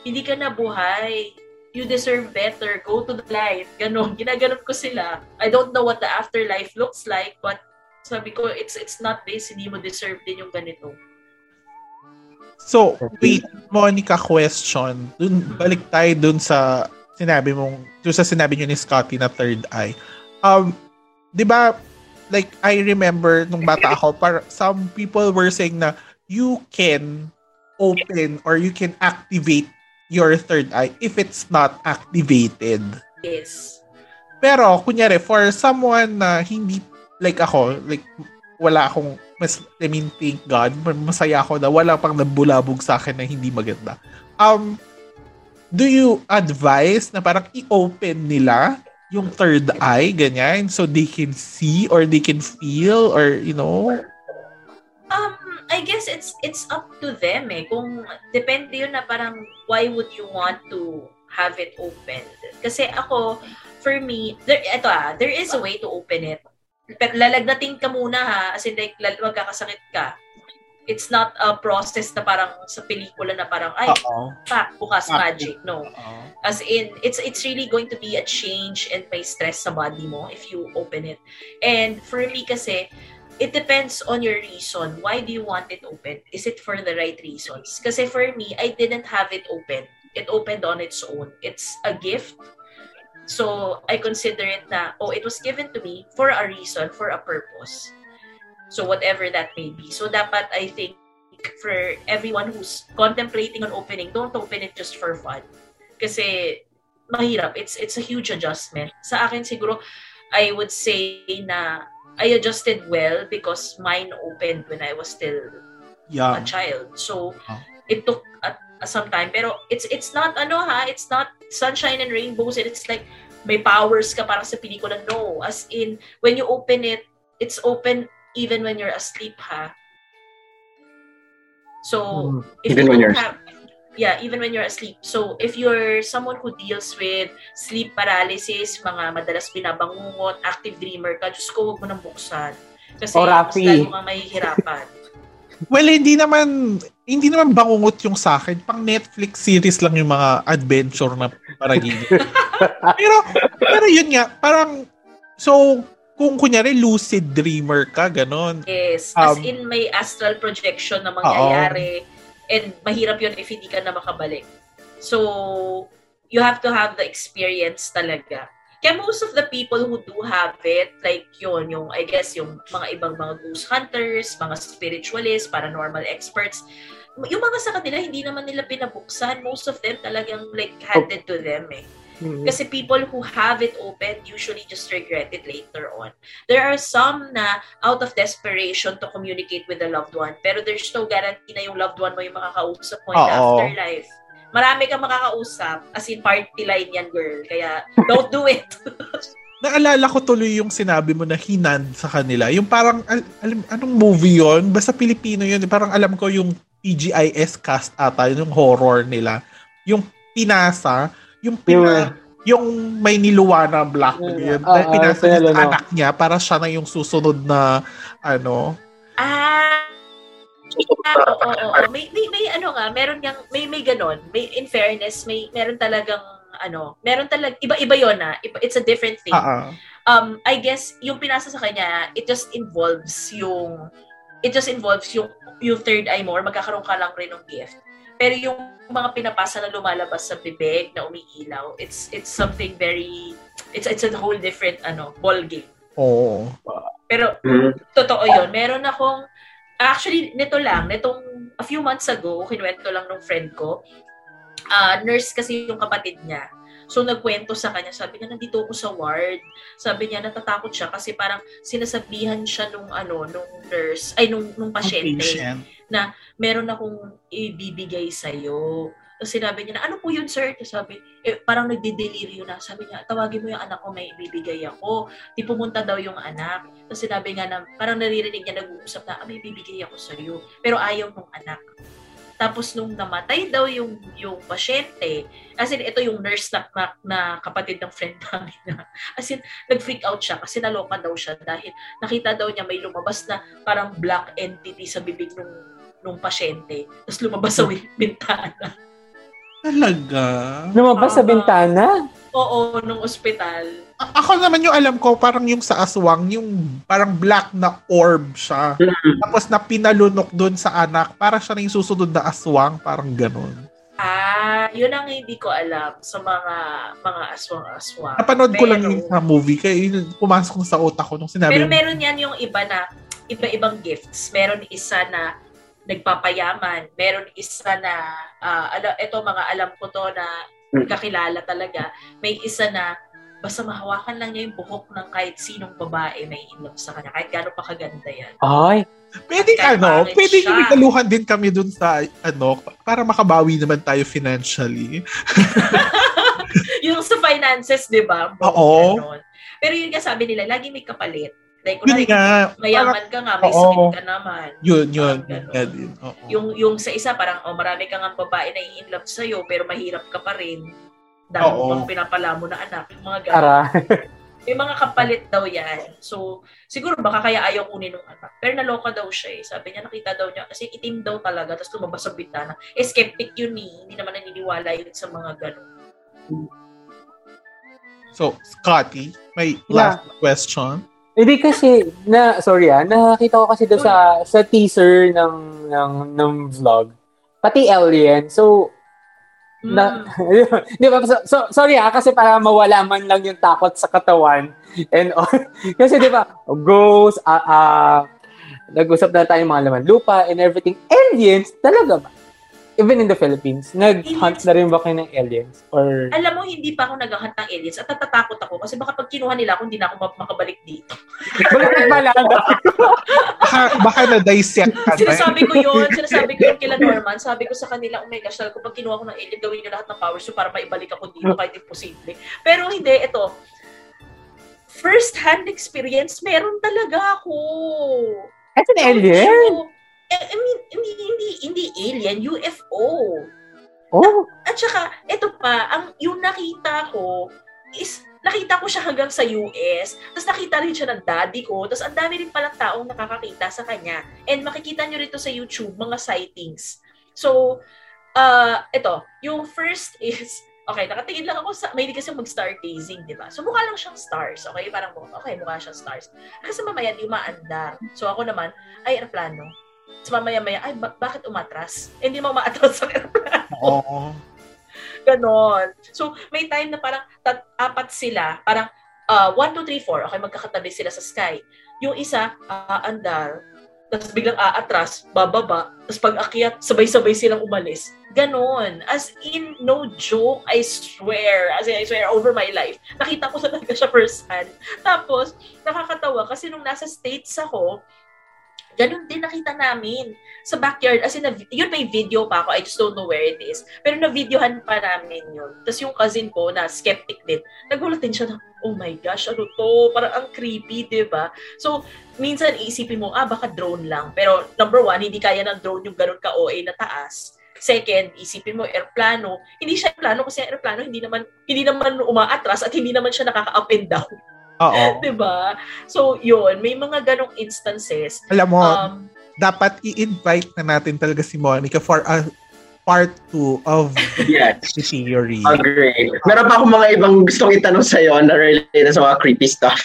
Speaker 4: hindi ka na buhay. You deserve better. Go to the light. Ganon. Ginaganon ko sila. I don't know what the afterlife looks like, but sabi ko, it's it's not this. Hindi mo deserve din yung ganito.
Speaker 1: So, wait, Monica, question. Dun, balik tayo dun sa sinabi mong, dun sa sinabi niyo ni Scotty na third eye. Um, di ba, like, I remember nung bata ako, par, some people were saying na you can open or you can activate your third eye if it's not activated.
Speaker 4: Yes.
Speaker 1: Pero, kunyari, for someone na hindi, like ako, like, wala akong, mas, I mean, thank God, masaya ako na wala pang nabulabog sa akin na hindi maganda. Um, do you advise na parang i-open nila yung third eye, ganyan, so they can see or they can feel or, you know?
Speaker 4: Um, I guess it's it's up to them eh. Kung depende yun na parang why would you want to have it opened? Kasi ako, for me, there, eto ah, there is a way to open it. Pero lalagnatin ka muna ha, as in like, magkakasakit ka. It's not a process na parang sa pelikula na parang, ay, pa, bukas
Speaker 1: Ah.
Speaker 4: magic. No. As in, it's it's really going to be a change and may stress sa body mo if you open it. And for me kasi, it depends on your reason. Why do you want it open? Is it for the right reasons? Kasi for me, I didn't have it open. It opened on its own. It's a gift. So, I consider it na, oh, it was given to me for a reason, for a purpose. So, whatever that may be. So, dapat, I think, for everyone who's contemplating on opening, don't open it just for fun kasi mahirap. It's it's a huge adjustment. Sa akin siguro I would say na I adjusted well because mine opened when I was still a
Speaker 1: Yeah.
Speaker 4: child. So
Speaker 1: Ah.
Speaker 4: it took a, some time pero it's it's not ano ha, it's not sunshine and rainbows and it's like may powers ka para sa pelikula. No, as in when you open it, it's open even when you're asleep ha. So
Speaker 2: Mm.
Speaker 4: if
Speaker 3: Even
Speaker 4: you
Speaker 3: when
Speaker 4: don't
Speaker 3: you're
Speaker 4: have, yeah, even when you're asleep. So, if you're someone who deals with sleep paralysis, mga madalas binabangungot, active dreamer ka, Diyos ko, huwag mo nang buksan. Kasi
Speaker 2: O,
Speaker 4: mas
Speaker 2: Rafi.
Speaker 4: kang mahihirapan.
Speaker 1: Well, hindi naman hindi naman bangungot yung sa akin. Pang Netflix series lang yung mga adventure na paragili. pero pero yun nga, parang so kung kunyari lucid dreamer ka, ganon.
Speaker 4: Yes. As
Speaker 1: Um,
Speaker 4: in, may astral projection na mangyayari. And mahirap yun if hindi ka na makabalik. So, you have to have the experience talaga. Kaya most of the people who do have it, like yun, yung, I guess, yung mga ibang mga ghost hunters, mga spiritualists, paranormal experts, yung mga sa kanila, hindi naman nila pinabuksan. Most of them talagang like handed to them eh.
Speaker 2: Mm.
Speaker 4: Kasi people who have it open usually just regret it later on. There are some na out of desperation to communicate with the loved one, pero there's no guarantee na yung loved one mo yung makakausap mo in the afterlife. Marami kang makakausap, as in party line yan, girl. Kaya, don't do it.
Speaker 1: Naalala ko tuloy yung sinabi mo na hinand sa kanila. Yung parang, al- alam, anong movie yon Basta Pilipino yun. Parang alam ko yung PGIS cast ata, yung horror nila. Yung pinasa, yung pina, yung may niluwa na black yun.
Speaker 2: ah,
Speaker 1: na pinasa
Speaker 2: ah,
Speaker 1: niya sa anak niya para siya na yung susunod na ano.
Speaker 4: Ah, Ah, oo, oo, oo. May, may, may ano nga, meron yang may may ganon. May in fairness, may meron talagang ano, meron talaga iba-iba 'yon na. Iba, it's a different thing.
Speaker 1: Ah, ah.
Speaker 4: Um I guess yung pinasa sa kanya, it just involves yung it just involves yung yung third eye more, magkakaroon ka lang rin ng gift. Pero yung mga pinapasa na lumalabas sa bibig na umiilaw, it's it's something very it's it's a whole different ano, ball game.
Speaker 1: Oo.
Speaker 4: Pero totoo 'yon. Meron akong actually nito lang, nitong a few months ago, kinuwento lang nung friend ko. Ah, nurse kasi yung kapatid niya. So nagkwento sa kanya, sabi niya nandito ako sa ward. Sabi niya natatakot siya kasi parang sinasabihan siya nung ano, nung nurse, ay nung nung pasyente
Speaker 1: Patient.
Speaker 4: Meron akong ibibigay sa'yo. Tapos sinabi niya na, ano po yun, sir? Tapos sabi, eh, parang nagde-deliryo na. Sabi niya, tawagin mo yung anak ko, may ibibigay ako. Di pumunta daw yung anak. Tapos sinabi nga na, parang naririnig niya nag-uusap na, ah, may ibibigay ako sa'yo. Pero ayaw nung anak. Tapos nung namatay daw yung yung pasyente, as in, ito yung nurse na, na, na kapatid ng friend namin na, as in, nag-freak out siya kasi naloka daw siya dahil nakita daw niya may lumabas na parang black entity sa bibig nung nung pasyente. Tapos lumabas sa wi- bintana.
Speaker 1: Talaga?
Speaker 2: Lumabas sa
Speaker 4: Ah.
Speaker 2: bintana.
Speaker 4: Oo, nung ospital.
Speaker 1: A- ako naman yung alam ko, parang yung sa aswang, yung parang black na orb siya. Tapos na pinalunok doon sa anak, para siya na yung susunod na aswang, parang ganun.
Speaker 4: Ah, yun ang hindi ko alam sa mga mga aswang-aswang.
Speaker 1: Napanood ko lang
Speaker 4: Pero-
Speaker 1: yung sa movie, kaya yun, pumasok sa utak ko nung sinabi
Speaker 4: Pero meron yan yung iba na, iba-ibang gifts. Meron isa na nagpapayaman. Meron isa na, ah, ala, ito mga alam ko to na
Speaker 2: Mm.
Speaker 4: kakilala talaga. May isa na, basta mahawakan lang niya yung buhok ng kahit sinong babae may in love sa kanya. Kahit gano'n pa kaganda yan.
Speaker 2: Ay,
Speaker 1: Pwede
Speaker 4: Kahit
Speaker 1: ano, pwede
Speaker 4: siya.
Speaker 1: regaluhan din kami dun sa ano, para makabawi naman tayo financially.
Speaker 4: yung sa finances, di ba?
Speaker 1: Oo.
Speaker 4: Ganon. Pero yun nga sabi nila, lagi may kapalit. Like,
Speaker 1: Yun
Speaker 4: kunwari,
Speaker 1: nga.
Speaker 4: mayaman ka nga, may
Speaker 1: Oo.
Speaker 4: sakit ka naman.
Speaker 1: Yun, yun.
Speaker 4: Parang
Speaker 1: din. Oo.
Speaker 4: Yung, yung sa isa, parang, oh, marami ka nga babae na in love sa'yo, pero mahirap ka pa rin. Dahil
Speaker 1: Oo.
Speaker 4: pang pinapala mo na anak. Yung mga ganon.
Speaker 2: ara.
Speaker 4: May mga kapalit daw yan. So, siguro baka kaya ayaw kunin ng anak. Pero naloka daw siya eh. Sabi niya, nakita daw niya, kasi itim daw talaga, tapos lumabas sa bintana. Eh, skeptic yun eh. Hindi naman naniniwala yun sa mga ganon.
Speaker 1: So, Scotty, may
Speaker 2: Yeah.
Speaker 1: last question.
Speaker 2: Hindi kasi na sorry ah, nakita ko kasi doon sa sa teaser ng ng ng vlog. Pati alien. So,
Speaker 4: Mm.
Speaker 2: na, di ba? So, so, sorry ah, kasi para mawala man lang yung takot sa katawan and all. kasi di ba, ghosts, ah, ah, nag-usap na tayo mga laman lupa and everything. Aliens, talaga ba? Even in the Philippines, nag-hunt na rin ba kayo ng aliens? Or,
Speaker 4: Alam mo, hindi pa ako naghahunt ng aliens at natatakot ako kasi baka pag kinuha nila ako, hindi na ako ma- makabalik dito.
Speaker 2: bakit ba lang?
Speaker 1: Baka, baka na-dissect ka na.
Speaker 4: Sinasabi ko yun, sinasabi ko yun kila Norman, sabi ko sa kanila, oh my gosh, sabi ko pag kinuha ko ng alien, gawin niyo lahat ng powers so para maibalik ako dito kahit imposible. Pero hindi, ito, first-hand experience, meron talaga ako.
Speaker 2: As an alien?
Speaker 4: So, I mean, hindi, hindi, hindi alien, UFO.
Speaker 2: Oh,
Speaker 4: At saka, ito pa, ang yung nakita ko is, nakita ko siya hanggang sa US, tapos nakita rin siya ng daddy ko, tapos ang dami rin palang taong nakakakita sa kanya. And makikita nyo rito sa YouTube, mga sightings. So, uh, ito, yung first is, okay, nakatingin lang ako sa, may kasi mag-stargazing, di ba? So, mukha lang siyang stars, okay? Parang, okay, mukha siyang stars. Kasi mamaya, di umaandar. So, ako naman, ay, aeroplano. So, mamaya-maya, ay, ba- bakit umatras? Eh, Hindi mo maatras sa aeroplano.
Speaker 1: Oo.
Speaker 4: Ganon. So, may time na parang tat, apat sila, parang uh, 1, 2, 3, 4, okay, magkakatabi sila sa sky. Yung isa, aandar, tapos biglang aatras, bababa, tapos pag akyat, sabay-sabay silang umalis. Ganon. As in, no joke, I swear. As in, I swear, over my life. Nakita ko talaga siya first hand. Tapos, nakakatawa kasi nung nasa States ako, ganun din nakita namin sa backyard. As in, yun may video pa ako. I just don't know where it is. Pero na-videohan pa namin yun. Tapos yung cousin ko na skeptic din, nagulat din siya na, oh my gosh, ano to? Parang ang creepy, di ba? So, minsan iisipin mo, ah, baka drone lang. Pero number one, hindi kaya ng drone yung ganun ka-OA na taas. Second, isipin mo airplano, hindi siya airplano kasi airplano hindi naman hindi naman umaatras at hindi naman siya nakaka-up and down.
Speaker 1: Oo.
Speaker 4: 'Di ba? So, yun, may mga ganong instances.
Speaker 1: Alam mo,
Speaker 4: Um,
Speaker 1: dapat i-invite na natin talaga si Monica for a part 2 of
Speaker 3: Yes.
Speaker 1: the theory.
Speaker 3: Agree. Meron pa akong mga ibang gustong itanong sa'yo na related sa mga creepy stuff.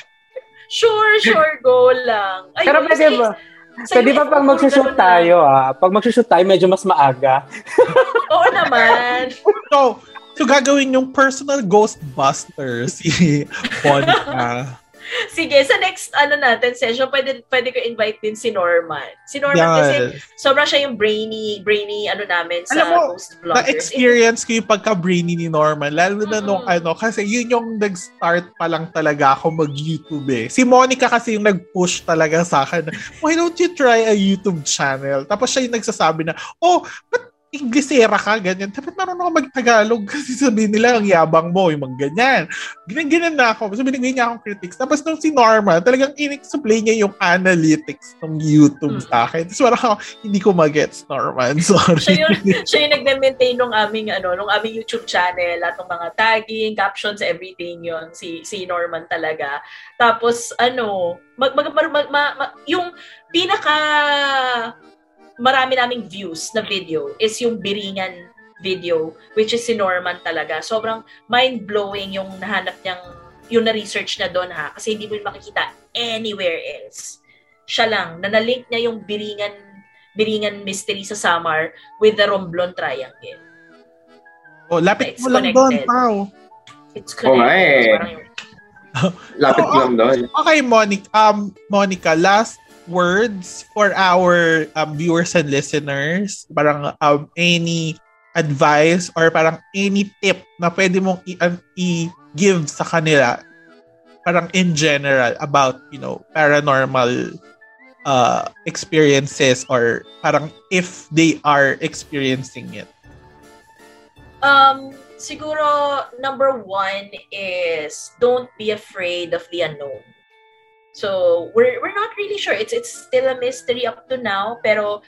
Speaker 4: sure, sure, go lang. Ay,
Speaker 2: Pero pwede ba? Pwede ba pag magsushoot tayo ah? Pag magsushoot tayo, medyo mas maaga.
Speaker 4: Oo naman.
Speaker 1: So, so gagawin yung personal ghostbuster si Monica.
Speaker 4: Sige, sa next ano natin session, pwede pwede ko invite din si Norman. Si Norman kasi
Speaker 1: Yes.
Speaker 4: sobrang siya yung brainy, brainy ano namin sa
Speaker 1: Alam mo,
Speaker 4: ghost vloggers.
Speaker 1: Na-experience ko yung pagka-brainy ni Norman. Lalo na nung
Speaker 4: Mm.
Speaker 1: ano, kasi yun yung nag-start pa lang talaga ako mag-YouTube eh. Si Monica kasi yung nag-push talaga sa akin. Why don't you try a YouTube channel? Tapos siya yung nagsasabi na, oh, ba't Inglesera ka, ganyan. Dapat marunong ako mag-Tagalog kasi sabihin nila, ang yabang mo, yung mga ganyan. Ganyan, ganyan na ako. So, binigay niya akong critics. Tapos nung si Norma, talagang in-explain niya yung analytics ng YouTube
Speaker 4: Hmm.
Speaker 1: sa akin. Tapos parang ako, hindi ko magets, Norman. Sorry.
Speaker 4: siya yung, siya yung nagme-maintain nung aming ano, nung aming YouTube channel, at ng mga tagging, captions, everything yon si si Norman talaga. Tapos ano, mag, mag, mag, mag- ma- ma- yung pinaka marami naming views na video is yung biringan video which is si Norman talaga. Sobrang mind-blowing yung nahanap niyang yung na-research niya doon ha kasi hindi mo yun makikita anywhere else. Siya lang, na na-link niya yung biringan biringan mystery sa Samar with the Romblon Triangle.
Speaker 1: oh, lapit
Speaker 4: It's
Speaker 1: mo lang doon. Pao.
Speaker 4: It's
Speaker 3: nga
Speaker 4: connected.
Speaker 3: eh.
Speaker 4: Parang yung,
Speaker 3: Lapit
Speaker 1: Oo.
Speaker 3: lang doon.
Speaker 1: Okay, Monica, um, Monica, last words for our um, viewers and listeners. Parang um, any advice or parang any tip na pwede mong um, i-give sa kanila parang in general about, you know, paranormal uh, experiences or parang if they are experiencing it.
Speaker 4: Um, siguro, number one is don't be afraid of the unknown. So, we're, we're not really sure. It's, it's still a mystery up to now, pero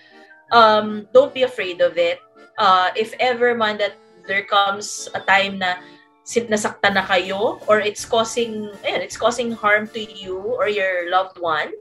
Speaker 4: um, don't be afraid of it. Uh, if ever man that there comes a time na sin nasaktan na kayo or it's causing ayan, it's causing harm to you or your loved one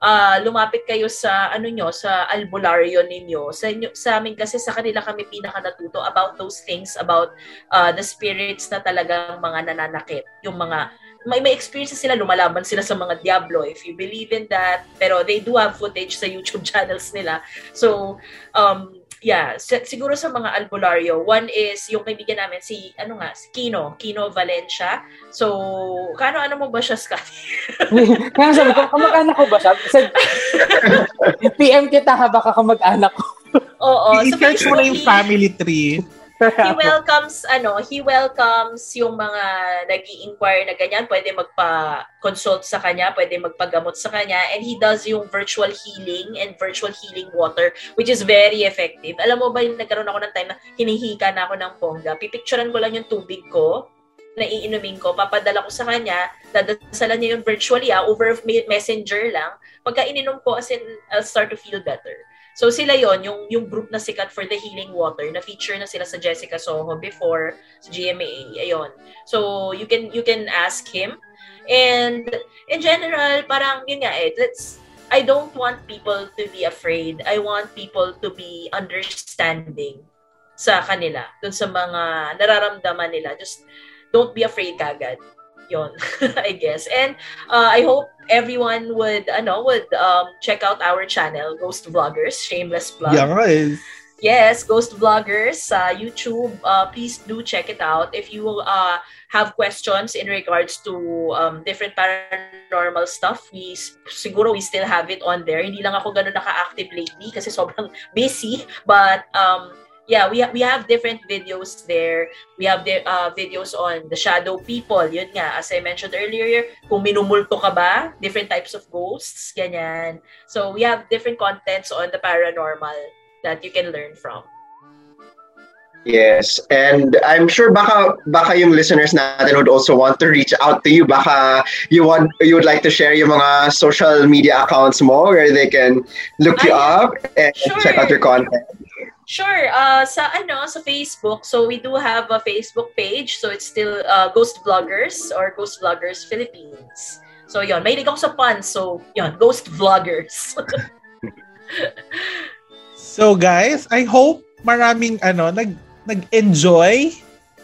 Speaker 4: uh, lumapit kayo sa ano nyo sa albularyo ninyo sa inyo, sa amin kasi sa kanila kami pinaka natuto about those things about uh, the spirits na talagang mga nananakit yung mga may may experiences sila lumalaban sila sa mga diablo if you believe in that pero they do have footage sa YouTube channels nila so um yeah, si- siguro sa mga albularyo, one is yung kaibigan namin, si, ano nga, si Kino, Kino Valencia. So, kano ano mo ba siya, Scott?
Speaker 2: Kaya sabi ko, kamag-anak ko ba siya? Sabi, PM kita ha, baka kamag-anak ko.
Speaker 4: Oo. so
Speaker 1: I-search mo na yung family tree.
Speaker 4: He welcomes, ano, he welcomes yung mga nag inquire na ganyan, pwede magpa-consult sa kanya, pwede magpagamot sa kanya, and he does yung virtual healing and virtual healing water, which is very effective. Alam mo ba yung nagkaroon ako ng time na hinihika na ako ng pongga, pipicturean ko lang yung tubig ko, na iinumin ko, papadala ko sa kanya, dadasalan niya yung virtually, ah, over messenger lang. Pagka ininom ko, as in, I'll start to feel better. So sila yon yung yung group na sikat for the healing water na feature na sila sa Jessica Soho before sa GMA ayon. So you can you can ask him and in general parang yun nga eh let's I don't want people to be afraid. I want people to be understanding sa kanila, dun sa mga nararamdaman nila. Just don't be afraid kagad. Yon, I guess. And uh, I hope everyone would ano would um, check out our channel Ghost Vloggers Shameless Plug.
Speaker 1: Yes.
Speaker 4: Yes, Ghost Vloggers sa YouTube. Uh, please do check it out. If you uh, have questions in regards to um, different paranormal stuff, we siguro we still have it on there. Hindi lang ako ganun naka-active lately kasi sobrang busy. But um, yeah, we ha- we have different videos there. We have the uh, videos on the shadow people. Yun nga, as I mentioned earlier, kung minumulto ka ba, different types of ghosts, ganyan. So we have different contents on the paranormal that you can learn from.
Speaker 3: Yes, and I'm sure baka baka yung listeners natin would also want to reach out to you. Baka you want you would like to share yung mga social media accounts mo where they can look you
Speaker 4: Ah,
Speaker 3: up and
Speaker 4: Sure.
Speaker 3: check out your content.
Speaker 4: Sure. Uh, sa ano, sa Facebook. So we do have a Facebook page. So it's still uh, Ghost Vloggers or Ghost Vloggers Philippines. So yon, may ako sa puns. So yon, Ghost Vloggers.
Speaker 1: so guys, I hope maraming ano nag nag-enjoy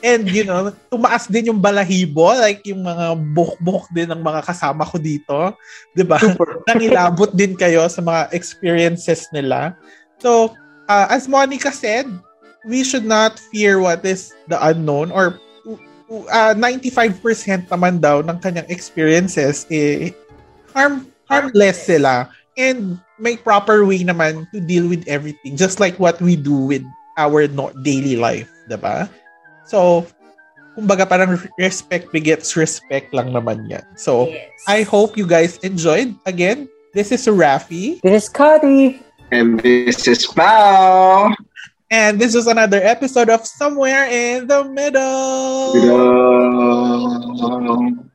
Speaker 1: and you know, tumaas din yung balahibo like yung mga buhok-buhok din ng mga kasama ko dito, 'di ba? Nangilabot din kayo sa mga experiences nila. So, uh, as Monica said, we should not fear what is the unknown or uh, 95% naman daw ng kanyang experiences eh harm harmless sila and may proper way naman to deal with everything just like what we do with our no- daily life, 'di ba? So, kumbaga parang respect begets respect lang naman yan. So,
Speaker 4: yes.
Speaker 1: I hope you guys enjoyed. Again, this is Rafi.
Speaker 2: This is Cody.
Speaker 3: And this is Pao.
Speaker 1: And this is another episode of Somewhere in the Middle.
Speaker 3: Middle.